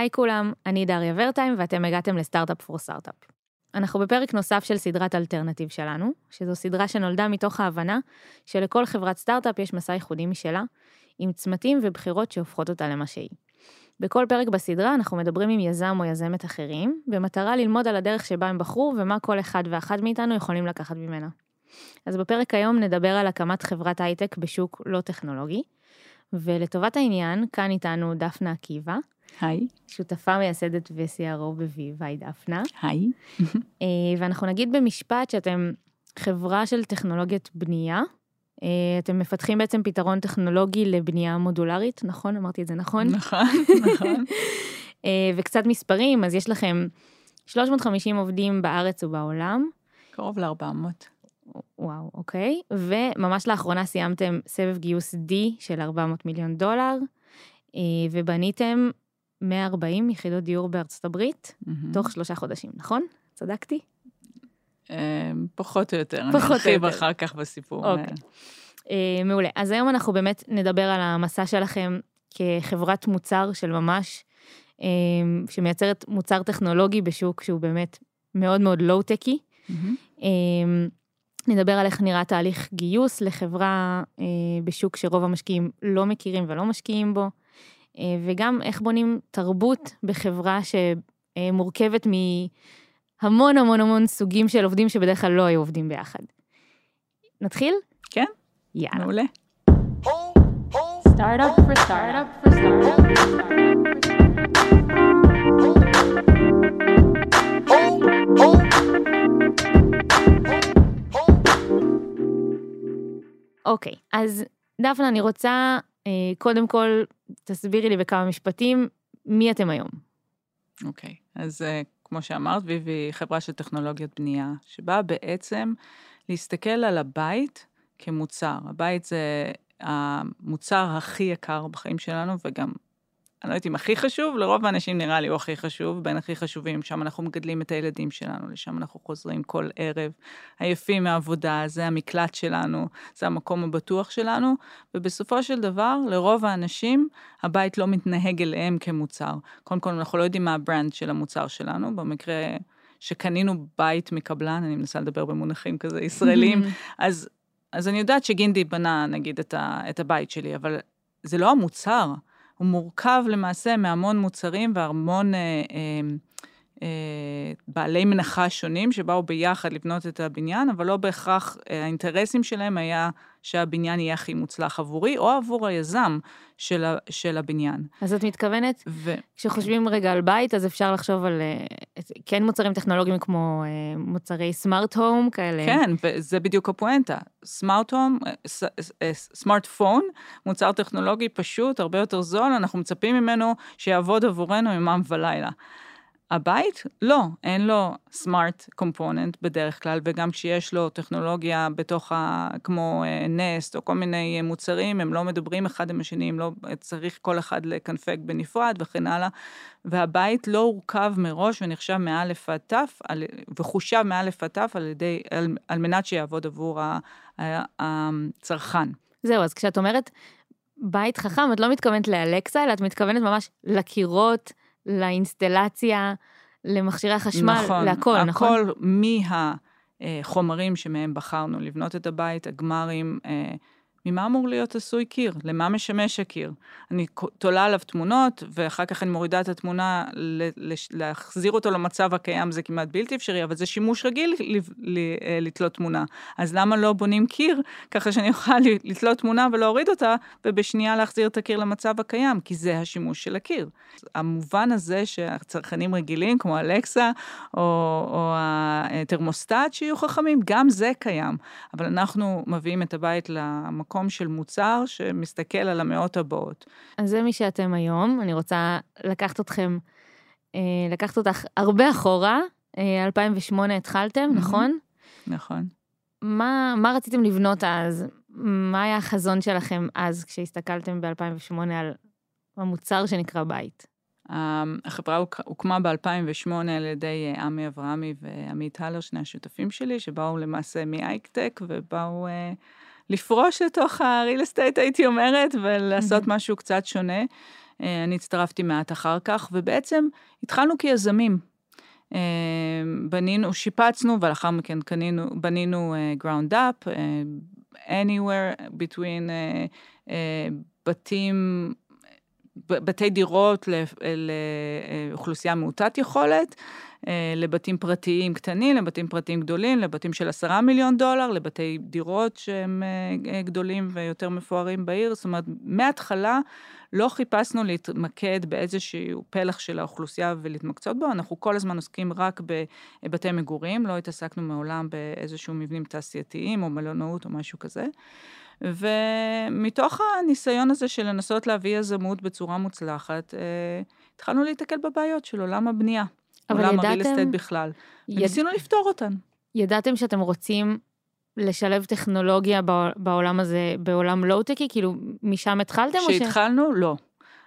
היי כולם, אני דריה ורטהיים ואתם הגעתם ל Startup for Startup. אנחנו בפרק נוסף של סדרת Alternative שלנו, שזו סדרה שנולדה מתוך ההבנה שלכל חברת סטארט-אפ יש מסע ייחודי משלה, עם צמתים ובחירות שהופכות אותה למה שהיא. בכל פרק בסדרה אנחנו מדברים עם יזם או יזמת אחרים, במטרה ללמוד על הדרך שבה הם בחרו ומה כל אחד ואחת מאיתנו יכולים לקחת ממנה. אז בפרק היום נדבר על הקמת חברת הייטק בשוק לא טכנולוגי, ולטובת העניין, כאן איתנו דפנה עקיבא, היי. שותפה מייסדת ו-CRO בוויב, היי דפנה. היי. אה, ואנחנו נגיד במשפט שאתם חברה של טכנולוגיית בנייה. אה, אתם מפתחים בעצם פתרון טכנולוגי לבנייה מודולרית, נכון? אמרתי את זה נכון? נכון, נכון. אה, וקצת מספרים, אז יש לכם 350 עובדים בארץ ובעולם. קרוב ל-400. וואו, אוקיי. וממש לאחרונה סיימתם סבב גיוס D של 400 מיליון דולר, ובניתם 140 יחידות דיור בארצות הברית, תוך שלושה חודשים, נכון? צדקתי? אמ, פחות או יותר, פחות. אני ארחיב אחר כך בסיפור. אוקיי. אה, מעולה. אז היום אנחנו באמת נדבר על המסע שלכם כחברת מוצר של ממש, אה, שמייצרת מוצר טכנולוגי בשוק שהוא באמת מאוד מאוד לואו-טקי. אה, נדבר על איך נראה תהליך גיוס לחברה בשוק שרוב המשקיעים לא מכירים ולא משקיעים בו. אה, וגם איך בונים תרבות בחברה שמורכבת מהמון המון המון סוגים של עובדים שבדרך כלל לא היו עובדים ביחד. נתחיל? כן. יאללה. מעולה. Startup for startup for startup. אוקיי, אז דפנה, אני רוצה קודם כל, תסבירי לי בכמה משפטים, מי אתם היום? אוקיי, אז אה, כמו שאמרת, ויבי היא חברה של טכנולוגיות בנייה, שבאה בעצם להסתכל על הבית כמוצר. הבית זה המוצר הכי יקר בחיים שלנו, וגם אני לא יודעת אם הכי חשוב, לרוב האנשים נראה לי הוא הכי חשוב, בין הכי חשובים, שם אנחנו מגדלים את הילדים שלנו, לשם אנחנו חוזרים כל ערב, עייפים מהעבודה, זה המקלט שלנו, זה המקום הבטוח שלנו, ובסופו של דבר, לרוב האנשים, הבית לא מתנהג אליהם כמוצר. קודם כל, אנחנו לא יודעים מה הברנד של המוצר שלנו, במקרה שקנינו בית מקבלן, אני מנסה לדבר במונחים כזה ישראלים, אז, אז אני יודעת שגינדי בנה, נגיד, את, ה, את הבית שלי, אבל זה לא המוצר. הוא מורכב למעשה מהמון מוצרים והמון אה, אה, אה, בעלי מנחה שונים שבאו ביחד לבנות את הבניין, אבל לא בהכרח אה, האינטרסים שלהם היה שהבניין יהיה הכי מוצלח עבורי, או עבור היזם של, ה, של הבניין. אז את מתכוונת, ו... כשחושבים רגע על בית, אז אפשר לחשוב על אה, כן מוצרים טכנולוגיים כמו אה, מוצרי סמארט הום כאלה. כן, וזה בדיוק הפואנטה. סמארט הום, סמארטפון, מוצר טכנולוגי פשוט, הרבה יותר זול, אנחנו מצפים ממנו שיעבוד עבורנו יומם ולילה. הבית, לא, אין לו סמארט קומפוננט בדרך כלל, וגם כשיש לו טכנולוגיה בתוך ה... כמו נסט או כל מיני מוצרים, הם לא מדברים אחד עם השני, הם לא... צריך כל אחד לקנפג בנפרד וכן הלאה. והבית לא הורכב מראש ונחשב מאלף עד תף, וחושב מאלף עד תף על ידי, על, על מנת שיעבוד עבור הצרכן. זהו, אז כשאת אומרת בית חכם, את לא מתכוונת לאלקסה, אלא את מתכוונת ממש לקירות, לאינסטלציה, למכשירי החשמל, נכון, להכל, נכון? הכל מהחומרים שמהם בחרנו לבנות את הבית, הגמרים, אה, ממה אמור להיות עשוי קיר? למה משמש הקיר? אני תולה עליו תמונות, ואחר כך אני מורידה את התמונה, להחזיר אותו למצב הקיים זה כמעט בלתי אפשרי, אבל זה שימוש רגיל אה, לתלות תמונה. אז למה לא בונים קיר, ככה שאני אוכל לתלות תמונה ולהוריד אותה, ובשנייה להחזיר את הקיר למצב הקיים, כי זה השימוש של הקיר. המובן הזה שהצרכנים רגילים, כמו אלקסה, או, או התרמוסטט, שיהיו חכמים, גם זה קיים. אבל אנחנו מביאים את הבית למקום. מקום של מוצר שמסתכל על המאות הבאות. אז זה מי שאתם היום, אני רוצה לקחת אתכם, אה, לקחת אותך הרבה אחורה, 2008 אה, התחלתם, נכון? נכון. מה, מה רציתם לבנות אז? מה היה החזון שלכם אז, כשהסתכלתם ב-2008 על המוצר שנקרא בית? החברה הוקמה ב-2008 על ידי אה, עמי אברהמי ועמית הלר, שני השותפים שלי, שבאו למעשה מאייק-טק ובאו לפרוש לתוך ה-real estate, הייתי אומרת, ולעשות משהו קצת שונה. אה, אני הצטרפתי מעט אחר כך, ובעצם התחלנו כיזמים. אה, בנינו, שיפצנו, ולאחר מכן קנינו, בנינו up, אה, anywhere between אה, אה, בתים, בתי דירות לאוכלוסייה מעוטת יכולת, אה, לבתים פרטיים קטנים, לבתים פרטיים גדולים, לבתים של עשרה מיליון דולר, לבתי דירות שהם אה, אה, גדולים ויותר מפוארים בעיר. זאת אומרת, מההתחלה לא חיפשנו להתמקד באיזשהו פלח של האוכלוסייה ולהתמקצות בו, אנחנו כל הזמן עוסקים רק בבתי מגורים, לא התעסקנו מעולם באיזשהו מבנים תעשייתיים או מלונאות או משהו כזה. ומתוך הניסיון הזה של לנסות להביא יזמות בצורה מוצלחת, אה, התחלנו להיתקל בבעיות של עולם הבנייה. אבל עולם ידעתם- הריל אסטייט בכלל. יד... וניסינו לפתור אותן. ידעתם שאתם רוצים לשלב טכנולוגיה בע- בעולם הזה, בעולם לואו-טקי? כאילו, משם התחלתם? או ש- כשהתחלנו, לא.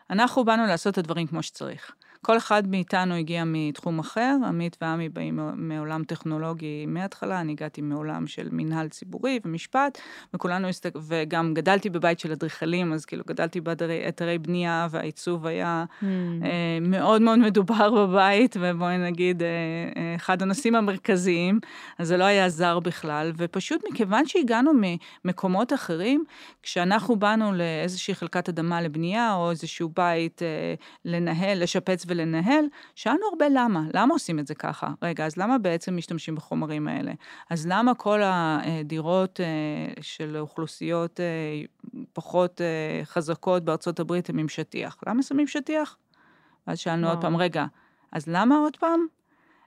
אנחנו באנו לעשות את הדברים כמו שצריך. כל אחד מאיתנו הגיע מתחום אחר, עמית ועמי באים מעולם טכנולוגי מההתחלה, אני הגעתי מעולם של מנהל ציבורי ומשפט, וכולנו, הסתק... וגם גדלתי בבית של אדריכלים, אז כאילו גדלתי באתרי בנייה, והעיצוב היה Hmm. אה, מאוד מאוד מדובר בבית, ובואי נגיד, אה, אה, אחד הנושאים המרכזיים, אז זה לא היה זר בכלל, ופשוט מכיוון שהגענו ממקומות אחרים, כשאנחנו באנו לאיזושהי חלקת אדמה לבנייה, או איזשהו בית אה, לנהל, לשפץ ולנהל, שאלנו הרבה למה, למה עושים את זה ככה? רגע, אז למה בעצם משתמשים בחומרים האלה? אז למה כל הדירות אה, של אוכלוסיות אה, פחות אה, חזקות בארצות הברית הם עם שטיח? למה שמים שטיח? ואז שאלנו עוד. פעם, רגע, אז למה עוד פעם?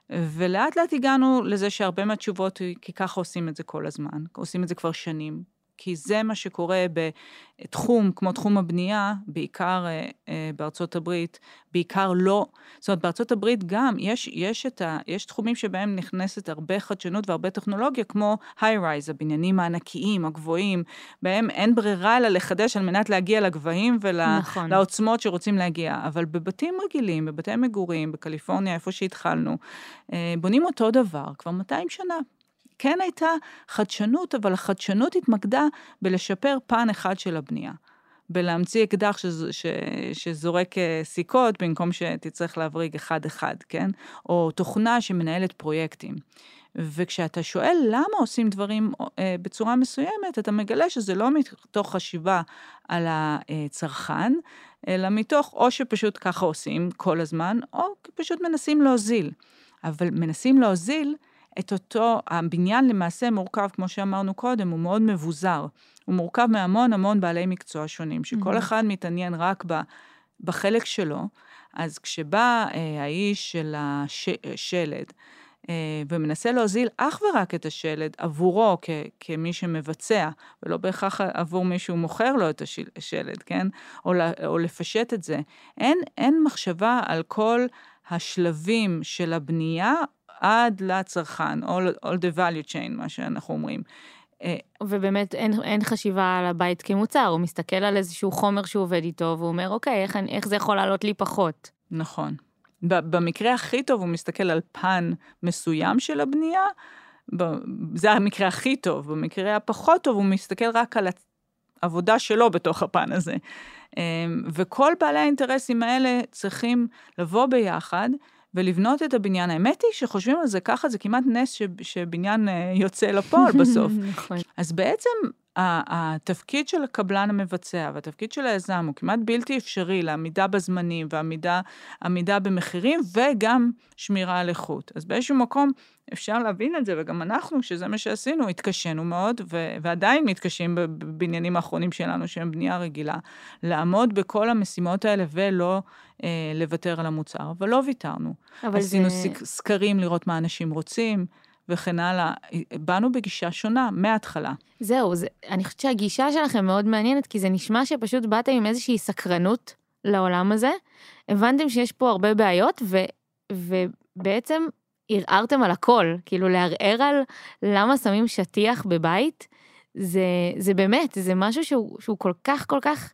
ולאט לאט הגענו לזה שהרבה מהתשובות, כי ככה עושים את זה כל הזמן, עושים את זה כבר שנים. כי זה מה שקורה בתחום, כמו תחום הבנייה, בעיקר אה, אה, בארצות הברית, בעיקר לא, זאת אומרת, בארצות הברית גם יש, יש, ה, יש תחומים שבהם נכנסת הרבה חדשנות והרבה טכנולוגיה, כמו היי-רייז, הבניינים הענקיים, הגבוהים, בהם אין ברירה אלא לחדש על מנת להגיע לגבהים נכון. ולעוצמות שרוצים להגיע. אבל בבתים רגילים, בבתי מגורים, בקליפורניה, איפה שהתחלנו, אה, בונים אותו דבר כבר 200 שנה. כן הייתה חדשנות, אבל החדשנות התמקדה בלשפר פן אחד של הבנייה. בלהמציא אקדח שז, ש, שזורק אה, סיכות במקום שתצטרך להבריג אחד-אחד, כן? או תוכנה שמנהלת פרויקטים. וכשאתה שואל למה עושים דברים אה, בצורה מסוימת, אתה מגלה שזה לא מתוך חשיבה על הצרכן, אלא מתוך או שפשוט ככה עושים כל הזמן, או פשוט מנסים להוזיל. אבל מנסים להוזיל את אותו, הבניין למעשה מורכב, כמו שאמרנו קודם, הוא מאוד מבוזר. הוא מורכב מהמון המון בעלי מקצוע שונים, שכל Mhm. אחד מתעניין רק ב, בחלק שלו. אז כשבא אה, האיש של השלד, אה, ומנסה להוזיל אך ורק את השלד עבורו כ, כמי שמבצע, ולא בהכרח עבור מי שהוא מוכר לו את השל- השלד, כן? או, או לפשט את זה. אין, אין מחשבה על כל השלבים של הבנייה עד לצרכן, all, all the value chain, מה שאנחנו אומרים. אה, ובאמת אין, אין חשיבה על הבית כמוצר, הוא מסתכל על איזשהו חומר שהוא עובד איתו, והוא אומר, אוקיי, איך, איך זה יכול לעלות לי פחות? נכון. במקרה הכי טוב הוא מסתכל על פן מסוים של הבנייה, זה המקרה הכי טוב. במקרה הפחות טוב הוא מסתכל רק על העבודה שלו בתוך הפן הזה. אמ, וכל בעלי האינטרסים האלה צריכים לבוא ביחד ולבנות את הבניין. האמת היא שחושבים על זה ככה, זה כמעט נס ש- שבניין אה, יוצא לפועל בסוף. נכון. אז בעצם התפקיד של הקבלן המבצע והתפקיד של היזם הוא כמעט בלתי אפשרי לעמידה בזמנים ועמידה עמידה במחירים וגם שמירה על איכות. אז באיזשהו מקום אפשר להבין את זה, וגם אנחנו, שזה מה שעשינו, התקשינו מאוד, ו- ועדיין מתקשים בב- בבניינים האחרונים שלנו, שהם בנייה רגילה, לעמוד בכל המשימות האלה ולא אה, לוותר על המוצר, אבל לא ויתרנו. אבל עשינו זה... סק- סקרים לראות מה אנשים רוצים. וכן הלאה, באנו בגישה שונה מההתחלה. זהו, זה, אני חושבת שהגישה שלכם מאוד מעניינת, כי זה נשמע שפשוט באתם עם איזושהי סקרנות לעולם הזה, הבנתם שיש פה הרבה בעיות, ו, ובעצם ערערתם על הכל, כאילו לערער על למה שמים שטיח בבית, זה, זה באמת, זה משהו שהוא, שהוא כל כך כל כך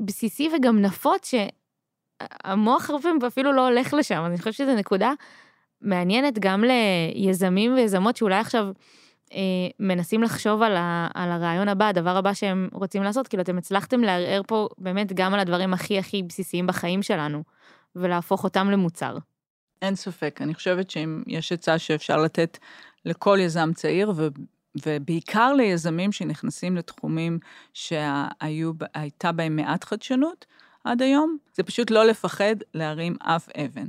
בסיסי וגם נפוץ, שהמוח הרבה פעמים אפילו לא הולך לשם, אז אני חושבת שזו נקודה מעניינת גם ליזמים ויזמות שאולי עכשיו... אה, מנסים לחשוב על, ה, על הרעיון הבא, הדבר הבא שהם רוצים לעשות, כאילו אתם הצלחתם לערער פה באמת גם על הדברים הכי הכי בסיסיים בחיים שלנו, ולהפוך אותם למוצר. אין ספק, אני חושבת שאם יש עצה שאפשר לתת לכל יזם צעיר, ו, ובעיקר ליזמים שנכנסים לתחומים שהייתה בהם מעט חדשנות עד היום, זה פשוט לא לפחד להרים אף אבן.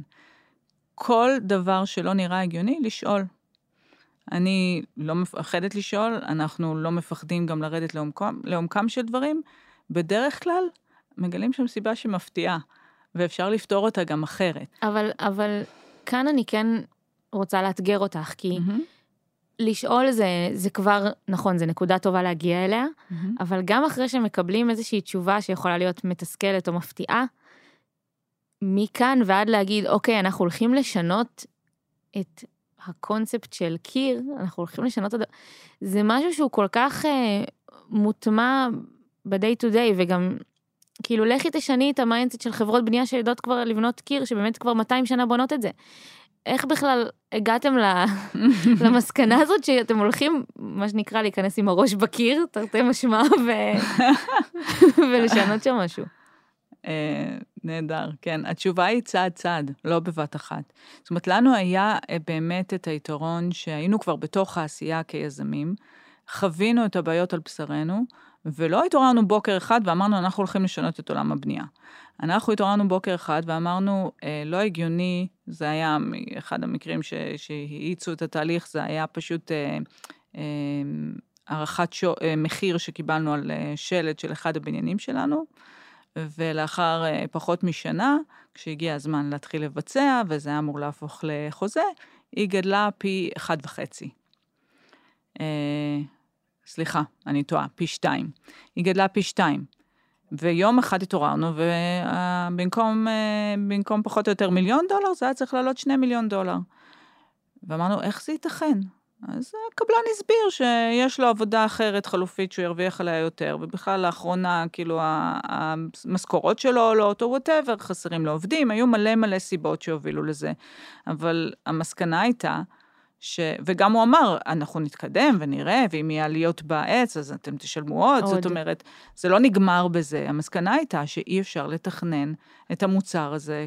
כל דבר שלא נראה הגיוני, לשאול. אני לא מפחדת לשאול, אנחנו לא מפחדים גם לרדת לעומקם, לעומקם של דברים. בדרך כלל, מגלים שם סיבה שמפתיעה, ואפשר לפתור אותה גם אחרת. אבל, אבל כאן אני כן רוצה לאתגר אותך, כי מהמם, לשאול זה, זה כבר, נכון, זה נקודה טובה להגיע אליה, מהמם. אבל גם אחרי שמקבלים איזושהי תשובה שיכולה להיות מתסכלת או מפתיעה, מכאן ועד להגיד, אוקיי, אנחנו הולכים לשנות את הקונספט של קיר, אנחנו הולכים לשנות את זה, זה משהו שהוא כל כך אה, מוטמע ב-day to day, וגם, כאילו, לכי תשני את ה mindset של חברות בנייה שיודעות כבר לבנות קיר, שבאמת כבר 200 שנה בונות את זה. איך בכלל הגעתם למסקנה הזאת שאתם הולכים, מה שנקרא, להיכנס עם הראש בקיר, תרתי משמע, ו... ולשנות שם משהו? אה, נהדר, כן. התשובה היא צעד צעד, לא בבת אחת. זאת אומרת, לנו היה אה, באמת את היתרון שהיינו כבר בתוך העשייה כיזמים, חווינו את הבעיות על בשרנו, ולא התעוררנו בוקר אחד ואמרנו, אנחנו הולכים לשנות את עולם הבנייה. אנחנו התעוררנו בוקר אחד ואמרנו, אה, לא הגיוני, זה היה אחד המקרים ש- שהאיצו את התהליך, זה היה פשוט אה, אה, הערכת שו- אה, מחיר שקיבלנו על אה, שלט של אחד הבניינים שלנו. ולאחר אה, פחות משנה, כשהגיע הזמן להתחיל לבצע, וזה היה אמור להפוך לחוזה, היא גדלה פי אחד וחצי. אה, סליחה, אני טועה, פי שתיים. היא גדלה פי שתיים. ויום אחד התעוררנו, ובמקום במקום פחות או יותר מיליון דולר, זה היה צריך לעלות שני מיליון דולר. ואמרנו, איך זה ייתכן? אז הקבלן הסביר שיש לו עבודה אחרת חלופית שהוא ירוויח עליה יותר, ובכלל לאחרונה, כאילו, המשכורות שלו עולות, או וואטאבר, חסרים לו עובדים, היו מלא מלא סיבות שהובילו לזה. אבל המסקנה הייתה, ש... וגם הוא אמר, אנחנו נתקדם ונראה, ואם יהיה עליות בעץ, אז אתם תשלמו עוד. עוד. זאת אומרת, זה לא נגמר בזה. המסקנה הייתה שאי אפשר לתכנן את המוצר הזה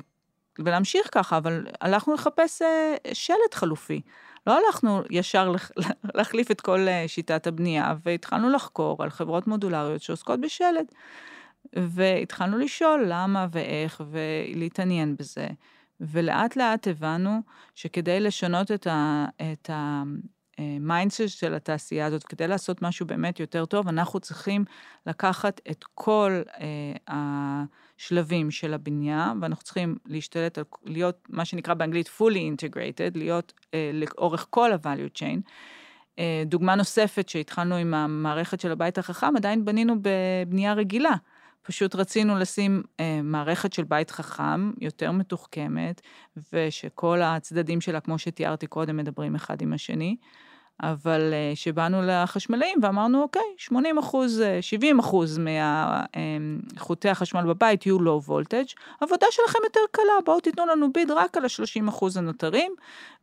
ולהמשיך ככה, אבל הלכנו לחפש אה, שלד חלופי. לא הלכנו ישר להחליף את כל אה, שיטת הבנייה, והתחלנו לחקור על חברות מודולריות שעוסקות בשלד. והתחלנו לשאול למה ואיך, ולהתעניין בזה. ולאט לאט הבנו שכדי לשנות את ה... את ה mindset של התעשייה הזאת, כדי לעשות משהו באמת יותר טוב, אנחנו צריכים לקחת את כל אה, השלבים של הבנייה, ואנחנו צריכים להשתלט על, להיות מה שנקרא באנגלית fully integrated, להיות אה, לאורך כל ה-value chain. אה, דוגמה נוספת שהתחלנו עם המערכת של הבית החכם, עדיין בנינו בבנייה רגילה. פשוט רצינו לשים אה, מערכת של בית חכם, יותר מתוחכמת, ושכל הצדדים שלה, כמו שתיארתי קודם, מדברים אחד עם השני. אבל אה, שבאנו לחשמלאים ואמרנו, אוקיי, 80 אחוז, אה, 70 אחוז מחוטי החשמל בבית יהיו לואו וולטג', עבודה שלכם יותר קלה, בואו תיתנו לנו ביד רק על ה-30 אחוז הנותרים,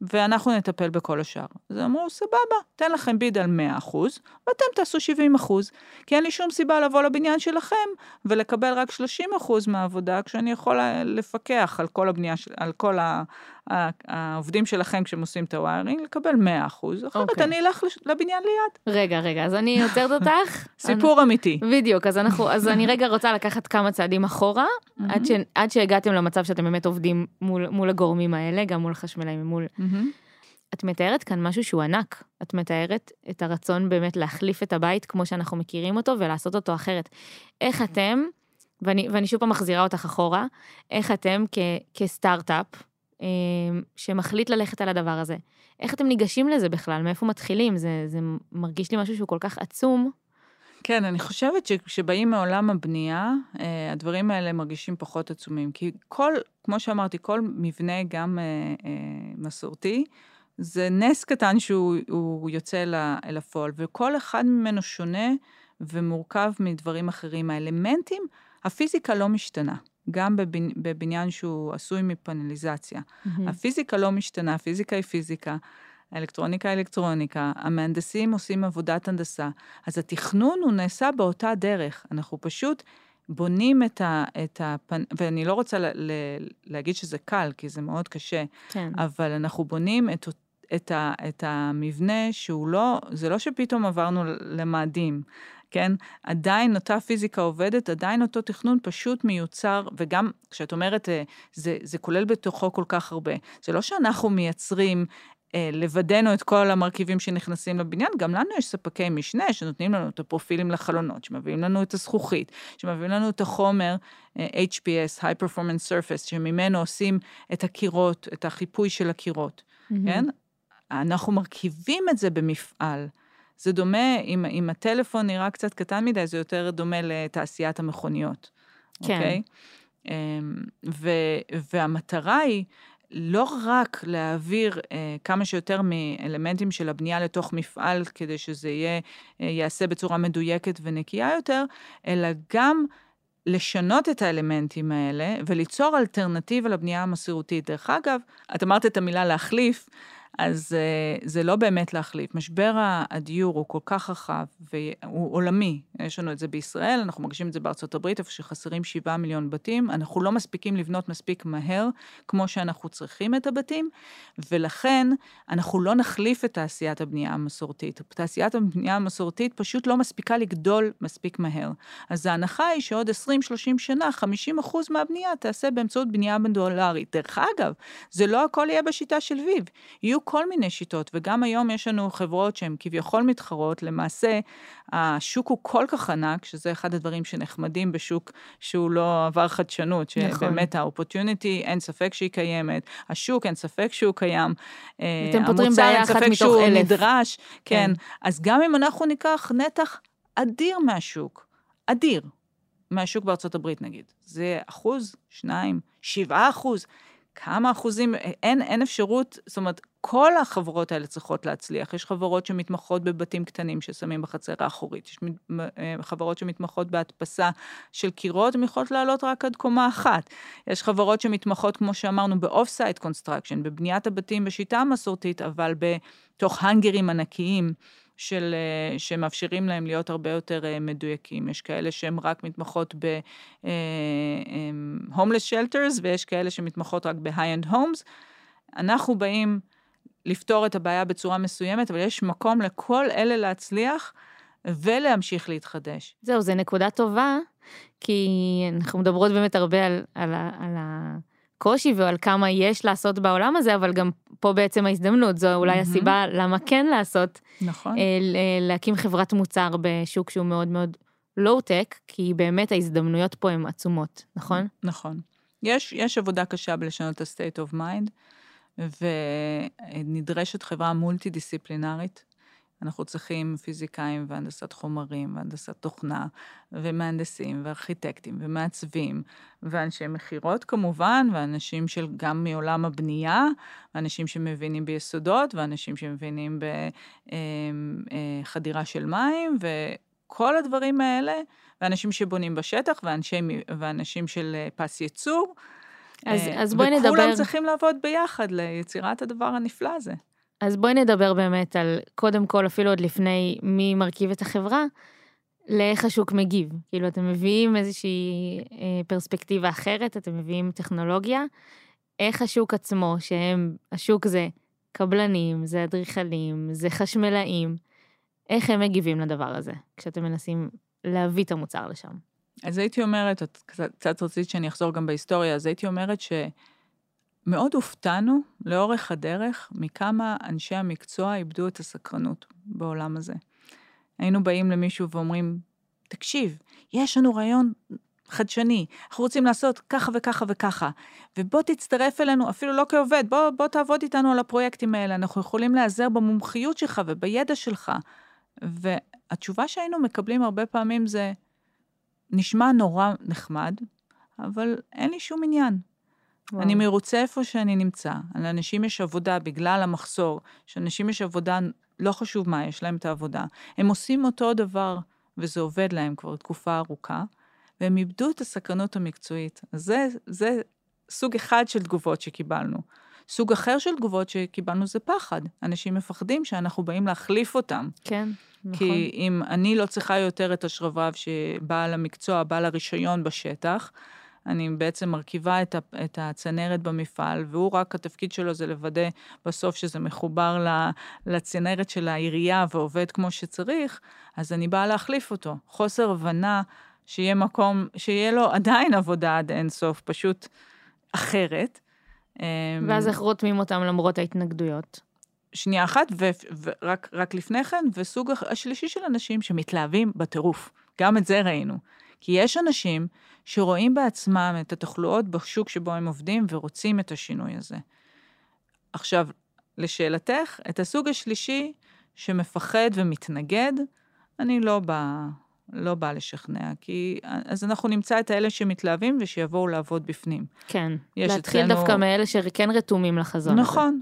ואנחנו נטפל בכל השאר. אז אמרו, סבבה, תן לכם ביד על 100 אחוז, ואתם תעשו 70 אחוז, כי אין לי שום סיבה לבוא לבניין שלכם ולקבל רק 30 אחוז מהעבודה, כשאני יכול לפקח על כל הבנייה, על כל ה... העובדים שלכם כשהם עושים את הוויירינג, לקבל 100 אחוז, אחרת אוקיי. אני אלך לבניין ליד. רגע, רגע, אז אני עוצרת אותך. סיפור אמיתי. בדיוק, אז אנחנו, אז אני רגע רוצה לקחת כמה צעדים אחורה, עד, ש, עד שהגעתם למצב שאתם באמת עובדים מול, מול הגורמים האלה, גם מול החשמלאים ומול... מהמם. את מתארת כאן משהו שהוא ענק. את מתארת את הרצון באמת להחליף את הבית כמו שאנחנו מכירים אותו ולעשות אותו אחרת. איך אתם, ואני, ואני שוב פעם מחזירה אותך אחורה, איך אתם כ, כסטארט-אפ, שמחליט ללכת על הדבר הזה, איך אתם ניגשים לזה בכלל? מאיפה מתחילים? זה, זה מרגיש לי משהו שהוא כל כך עצום. כן, אני חושבת שכשבאים מעולם הבנייה, אה, הדברים האלה מרגישים פחות עצומים. כי כל, כמו שאמרתי, כל מבנה, גם אה, אה, מסורתי, זה נס קטן שהוא הוא יוצא אל הפועל, וכל אחד ממנו שונה ומורכב מדברים אחרים. האלמנטים, הפיזיקה לא משתנה. גם בבנ- בבניין שהוא עשוי מפאנליזציה. הפיזיקה לא משתנה, הפיזיקה היא פיזיקה. האלקטרוניקה אלקטרוניקה, המהנדסים עושים עבודת הנדסה. אז התכנון הוא נעשה באותה דרך. אנחנו פשוט בונים את ה... את הפן... ואני לא רוצה ל, ל, להגיד שזה קל, כי זה מאוד קשה, כן. אבל אנחנו בונים את, את, ה, את המבנה שהוא לא, זה לא שפתאום עברנו למאדים, כן? עדיין אותה פיזיקה עובדת, עדיין אותו תכנון פשוט מיוצר, וגם כשאת אומרת, אה, זה, זה כולל בתוכו כל כך הרבה. זה לא שאנחנו מייצרים אה, לבדנו את כל המרכיבים שנכנסים לבניין, גם לנו יש ספקי משנה שנותנים לנו את הפרופילים לחלונות, שמביאים לנו את הזכוכית, שמביאים לנו את החומר אה, HPS, High Performance Surface, שממנו עושים את הקירות, את החיפוי של הקירות, כן? אנחנו מרכיבים את זה במפעל. זה דומה, אם, אם הטלפון נראה קצת קטן מדי, זה יותר דומה לתעשיית המכוניות, כן. אוקיי? אמ, ו, והמטרה היא לא רק להעביר אה, כמה שיותר מאלמנטים של הבנייה לתוך מפעל, כדי שזה יהיה, אה, ייעשה בצורה מדויקת ונקייה יותר, אלא גם לשנות את האלמנטים האלה וליצור אלטרנטיבה לבנייה המסורתית. דרך אגב, את אמרת את המילה להחליף, אז uh, זה לא באמת להחליף. משבר הדיור הוא כל כך רחב והוא עולמי. יש לנו את זה בישראל, אנחנו מרגישים את זה בארצות הברית, איפה שחסרים 7 מיליון בתים. אנחנו לא מספיקים לבנות מספיק מהר, כמו שאנחנו צריכים את הבתים, ולכן אנחנו לא נחליף את תעשיית הבנייה המסורתית. תעשיית הבנייה המסורתית פשוט לא מספיקה לגדול מספיק מהר. אז ההנחה היא שעוד 20-30 שנה, 50 אחוז מהבנייה תעשה באמצעות בנייה מודולרית. דרך אגב, זה לא הכל יהיה בשיטה של ויב. יהיו כל מיני שיטות, וגם היום יש לנו חברות שהן כביכול מתחרות, למעשה השוק הוא כל כך ענק, שזה אחד הדברים שנחמדים בשוק שהוא לא עבר חדשנות, נכון. שבאמת האופורטיוניטי, אין ספק שהיא קיימת, השוק, אין ספק שהוא קיים, אה, אתם פותרים המוצר, בעיה אין אחת ספק מתוך שהוא אלף. נדרש, כן. כן. אז גם אם אנחנו ניקח נתח אדיר מהשוק, אדיר, מהשוק בארצות הברית נגיד, זה אחוז, שניים, שבעה אחוז, כמה אחוזים, אין, אין אפשרות, זאת אומרת, כל החברות האלה צריכות להצליח. יש חברות שמתמחות בבתים קטנים ששמים בחצר האחורית, יש אה, חברות שמתמחות בהדפסה של קירות, הן יכולות לעלות רק עד קומה אחת. יש חברות שמתמחות, כמו שאמרנו, ב-off-site construction, בבניית הבתים בשיטה המסורתית, אבל בתוך האנגרים ענקיים. של, אה, שמאפשרים להם להיות הרבה יותר אה, מדויקים. יש כאלה שהן רק מתמחות ב-homeless shelters, ויש כאלה שמתמחות רק ב-high-end homes. אנחנו באים לפתור את הבעיה בצורה מסוימת, אבל יש מקום לכל אלה להצליח ולהמשיך להתחדש. זהו, זו נקודה טובה, כי אנחנו מדברות באמת הרבה על, על, ה- על הקושי ועל כמה יש לעשות בעולם הזה, אבל גם פה בעצם ההזדמנות, זו אולי מהמם. הסיבה למה כן לעשות, נכון. אה, ל- להקים חברת מוצר בשוק שהוא מאוד מאוד לואו-טק, כי באמת ההזדמנויות פה הן עצומות, נכון? נכון. יש, יש עבודה קשה בלשנות את ה-state of mind, ונדרשת חברה מולטי-דיסציפלינרית. אנחנו צריכים פיזיקאים והנדסת חומרים והנדסת תוכנה ומהנדסים וארכיטקטים ומעצבים ואנשי מכירות כמובן, ואנשים של גם מעולם הבנייה, ואנשים שמבינים ביסודות ואנשים שמבינים בחדירה של מים וכל הדברים האלה, ואנשים שבונים בשטח ואנשי, ואנשים של אה, פס ייצור. אז, אה, אז בואי וכולם נדבר, צריכים לעבוד ביחד ליצירת הדבר הנפלא הזה. אז בואי נדבר באמת על, קודם כל, אפילו עוד לפני מי מרכיב את החברה, לאיך השוק מגיב. כאילו, אתם מביאים איזושהי אה, פרספקטיבה אחרת, אתם מביאים טכנולוגיה, איך השוק עצמו, שהם, השוק זה קבלנים, זה אדריכלים, זה חשמלאים, איך הם מגיבים לדבר הזה, כשאתם מנסים להביא את המוצר לשם. אז הייתי אומרת, את קצת, רצית שאני אחזור גם בהיסטוריה, אז הייתי אומרת שמאוד הופתענו לאורך הדרך מכמה אנשי המקצוע איבדו את הסקרנות בעולם הזה. היינו באים למישהו ואומרים, תקשיב, יש לנו רעיון חדשני, אנחנו רוצים לעשות ככה וככה וככה, ובוא תצטרף אלינו, אפילו לא כעובד, בוא, בוא תעבוד איתנו על הפרויקטים האלה, אנחנו יכולים להיעזר במומחיות שלך ובידע שלך. והתשובה שהיינו מקבלים הרבה פעמים זה, נשמע נורא נחמד, אבל אין לי שום עניין. וואו. אני מרוצה איפה שאני נמצא. לאנשים יש עבודה בגלל המחסור, שאנשים יש עבודה, לא חשוב מה, יש להם את העבודה. הם עושים אותו דבר, וזה עובד להם כבר תקופה ארוכה, והם איבדו את הסקרנות המקצועית. אז זה, זה סוג אחד של תגובות שקיבלנו. סוג אחר של תגובות שקיבלנו זה פחד. אנשים מפחדים שאנחנו באים להחליף אותם. כן, נכון. כי אם אני לא צריכה יותר את השרברב שבעל המקצוע, בעל הרישיון בשטח, אני בעצם מרכיבה את, ה- את הצנרת במפעל, והוא רק, התפקיד שלו זה לוודא בסוף שזה מחובר ל- לצנרת של העירייה ועובד כמו שצריך, אז אני באה להחליף אותו. חוסר הבנה שיהיה מקום, שיהיה לו עדיין עבודה עד אינסוף, פשוט אחרת. אמ, ואז איך רותמים אותם למרות ההתנגדויות. שנייה אחת, ורק רק לפני כן, וסוג השלישי של אנשים שמתלהבים בטירוף. גם את זה ראינו. כי יש אנשים שרואים בעצמם את התחלואות בשוק שבו הם עובדים ורוצים את השינוי הזה. עכשיו, לשאלתך, את הסוג השלישי שמפחד ומתנגד, אני לא באה לא בא לשכנע, כי אז אנחנו נמצא את האלה שמתלהבים ושיבואו לעבוד בפנים. כן. להתחיל אצלנו- דווקא מאלה שכן רתומים לחזון הזה. נכון.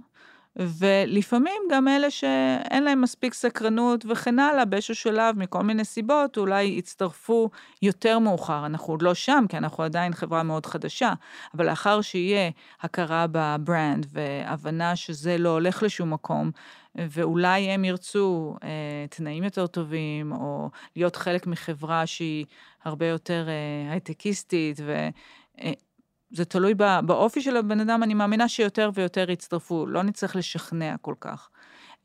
ולפעמים גם אלה שאין להם מספיק סקרנות וכן הלאה, באיזשהו שלב, מכל מיני סיבות, אולי יצטרפו יותר מאוחר. אנחנו עוד לא שם, כי אנחנו עדיין חברה מאוד חדשה, אבל לאחר שיהיה הכרה בברנד והבנה שזה לא הולך לשום מקום, ואולי הם ירצו אה, תנאים יותר טובים, או להיות חלק מחברה שהיא הרבה יותר אה, הייטקיסטית, ו... זה תלוי בא- באופי של הבן אדם, אני מאמינה שיותר ויותר יצטרפו, לא נצטרך לשכנע כל כך.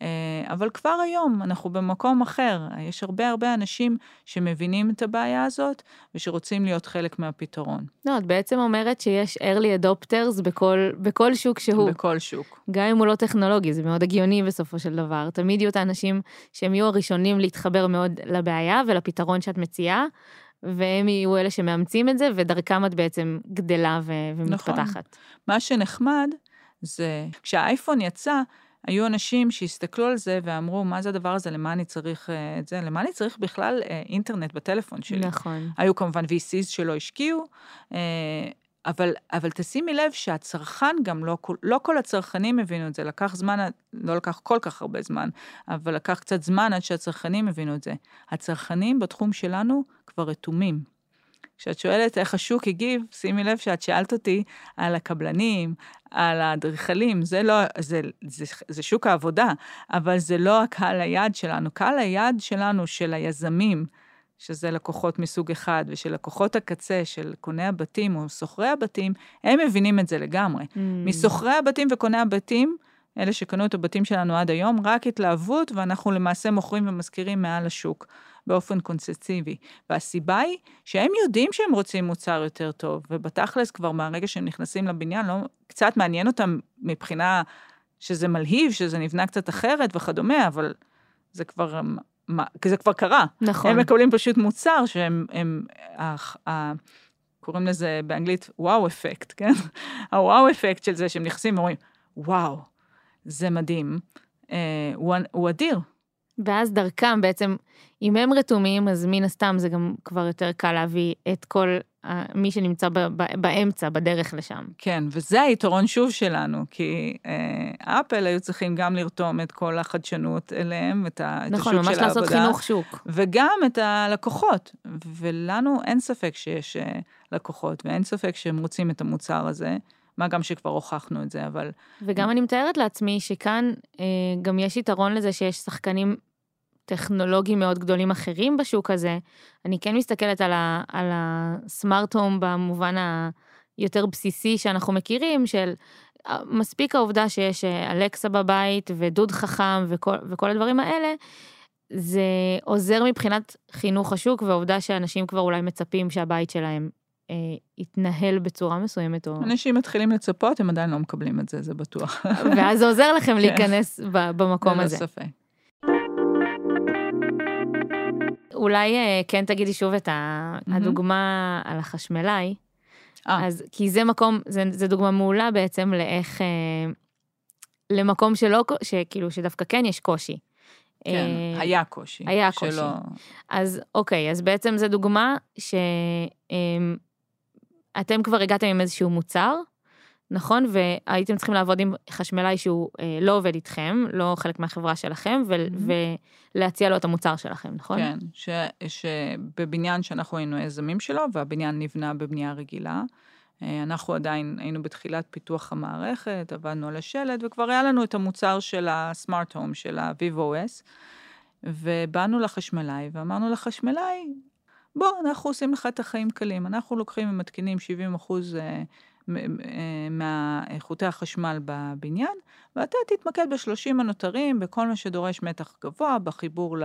אה, אבל כבר היום אנחנו במקום אחר, יש הרבה הרבה אנשים שמבינים את הבעיה הזאת ושרוצים להיות חלק מהפתרון, לא, את בעצם אומרת שיש early adopters בכל, בכל שוק שהוא. בכל שוק. גם אם הוא לא טכנולוגי, זה מאוד הגיוני בסופו של דבר. תמיד יהיו את האנשים שהם יהיו הראשונים להתחבר מאוד לבעיה ולפתרון שאת מציעה, והם יהיו אלה שמאמצים את זה, ודרכם את בעצם גדלה ו- ומתפתחת. מה שנחמד זה, כשהאייפון יצא, היו אנשים שהסתכלו על זה ואמרו, מה זה הדבר הזה, למה אני צריך אה, את זה? למה אני צריך בכלל אה, אינטרנט בטלפון שלי? נכון. היו כמובן VCs שלא השקיעו, אה, אבל, אבל תשימי לב שהצרכן גם לא, לא כל הצרכנים הבינו את זה, לקח זמן, לא לקח כל כך הרבה זמן, אבל לקח קצת זמן עד שהצרכנים הבינו את זה. הצרכנים בתחום שלנו כבר רתומים. כשאת שואלת איך השוק הגיב, שימי לב שאת שאלת אותי על הקבלנים, על האדריכלים, זה לא, זה, זה, זה שוק העבודה, אבל זה לא הקהל היעד שלנו. קהל היעד שלנו, של היזמים, שזה לקוחות מסוג אחד, ושל לקוחות הקצה, של קוני הבתים או שוכרי הבתים, הם מבינים את זה לגמרי. Mm. משוכרי הבתים וקוני הבתים, אלה שקנו את הבתים שלנו עד היום, רק התלהבות, ואנחנו למעשה מוכרים ומשכירים מעל השוק באופן קונסציבי. והסיבה היא שהם יודעים שהם רוצים מוצר יותר טוב, ובתכלס כבר מהרגע שהם נכנסים לבניין, לא, קצת מעניין אותם מבחינה שזה מלהיב, שזה נבנה קצת אחרת וכדומה, אבל זה כבר, מה, זה כבר קרה. נכון. הם מקבלים פשוט מוצר שהם, הם, ה, ה, קוראים לזה באנגלית וואו אפקט, כן? הוואו אפקט של זה שהם נכנסים ואומרים, וואו, זה מדהים, אה, הוא, הוא אדיר. ואז דרכם בעצם, אם הם רתומים, אז מן הסתם זה גם כבר יותר קל להביא את כל מי שנמצא ב- ב- באמצע, בדרך לשם. כן, וזה היתרון שוב שלנו, כי אה, אפל היו צריכים גם לרתום את כל החדשנות אליהם, את, ה, את נכון, השוק ממש של לעשות העבודה. חינוך שוק. וגם את הלקוחות. ולנו אין ספק שיש אה, לקוחות, ואין ספק שהם רוצים את המוצר הזה, מה גם שכבר הוכחנו את זה, אבל וגם אני מתארת לעצמי שכאן אה, גם יש יתרון לזה שיש שחקנים טכנולוגיים מאוד גדולים אחרים בשוק הזה. אני כן מסתכלת על, ה, על הסמארט הום במובן היותר בסיסי שאנחנו מכירים, של אה, מספיק העובדה שיש אה, אלקסה בבית ודוד חכם וכל, וכל הדברים האלה, זה עוזר מבחינת חינוך השוק והעובדה שאנשים כבר אולי מצפים שהבית שלהם אה, יתנהל בצורה מסוימת, או... אנשים מתחילים לצפות, הם עדיין לא מקבלים את זה, זה בטוח. ואז זה עוזר לכם להיכנס ב- במקום ללא הזה. ספק. אולי אה, כן תגידי שוב את. הדוגמה על החשמלאי, אה. אז כי זה מקום, זה, זה דוגמה מעולה בעצם לאיך, אה, למקום שלא, שכאילו שדווקא כן יש קושי. כן, אה, היה קושי. היה קושי. שלא... אז אוקיי, אז בעצם זו דוגמה שאתם כבר הגעתם עם איזשהו מוצר, נכון? והייתם צריכים לעבוד עם חשמלאי שהוא אה, לא עובד איתכם, לא חלק מהחברה שלכם, ו- ולהציע לו את המוצר שלכם, נכון? כן, ש, שבבניין שאנחנו היינו יזמים שלו, והבניין נבנה בבנייה רגילה, אה, אנחנו עדיין היינו בתחילת פיתוח המערכת, עבדנו על השלד, וכבר היה לנו את המוצר של ה-Smart Home, של ה-VivoOS, ובאנו לחשמלאי, ואמרנו לחשמלאי, בוא, אנחנו עושים לך את החיים קלים. אנחנו לוקחים ומתקינים 70 אחוז אה, מאיכותי החשמל בבניין, ואתה תתמקד ב-30 הנותרים, בכל מה שדורש מתח גבוה, בחיבור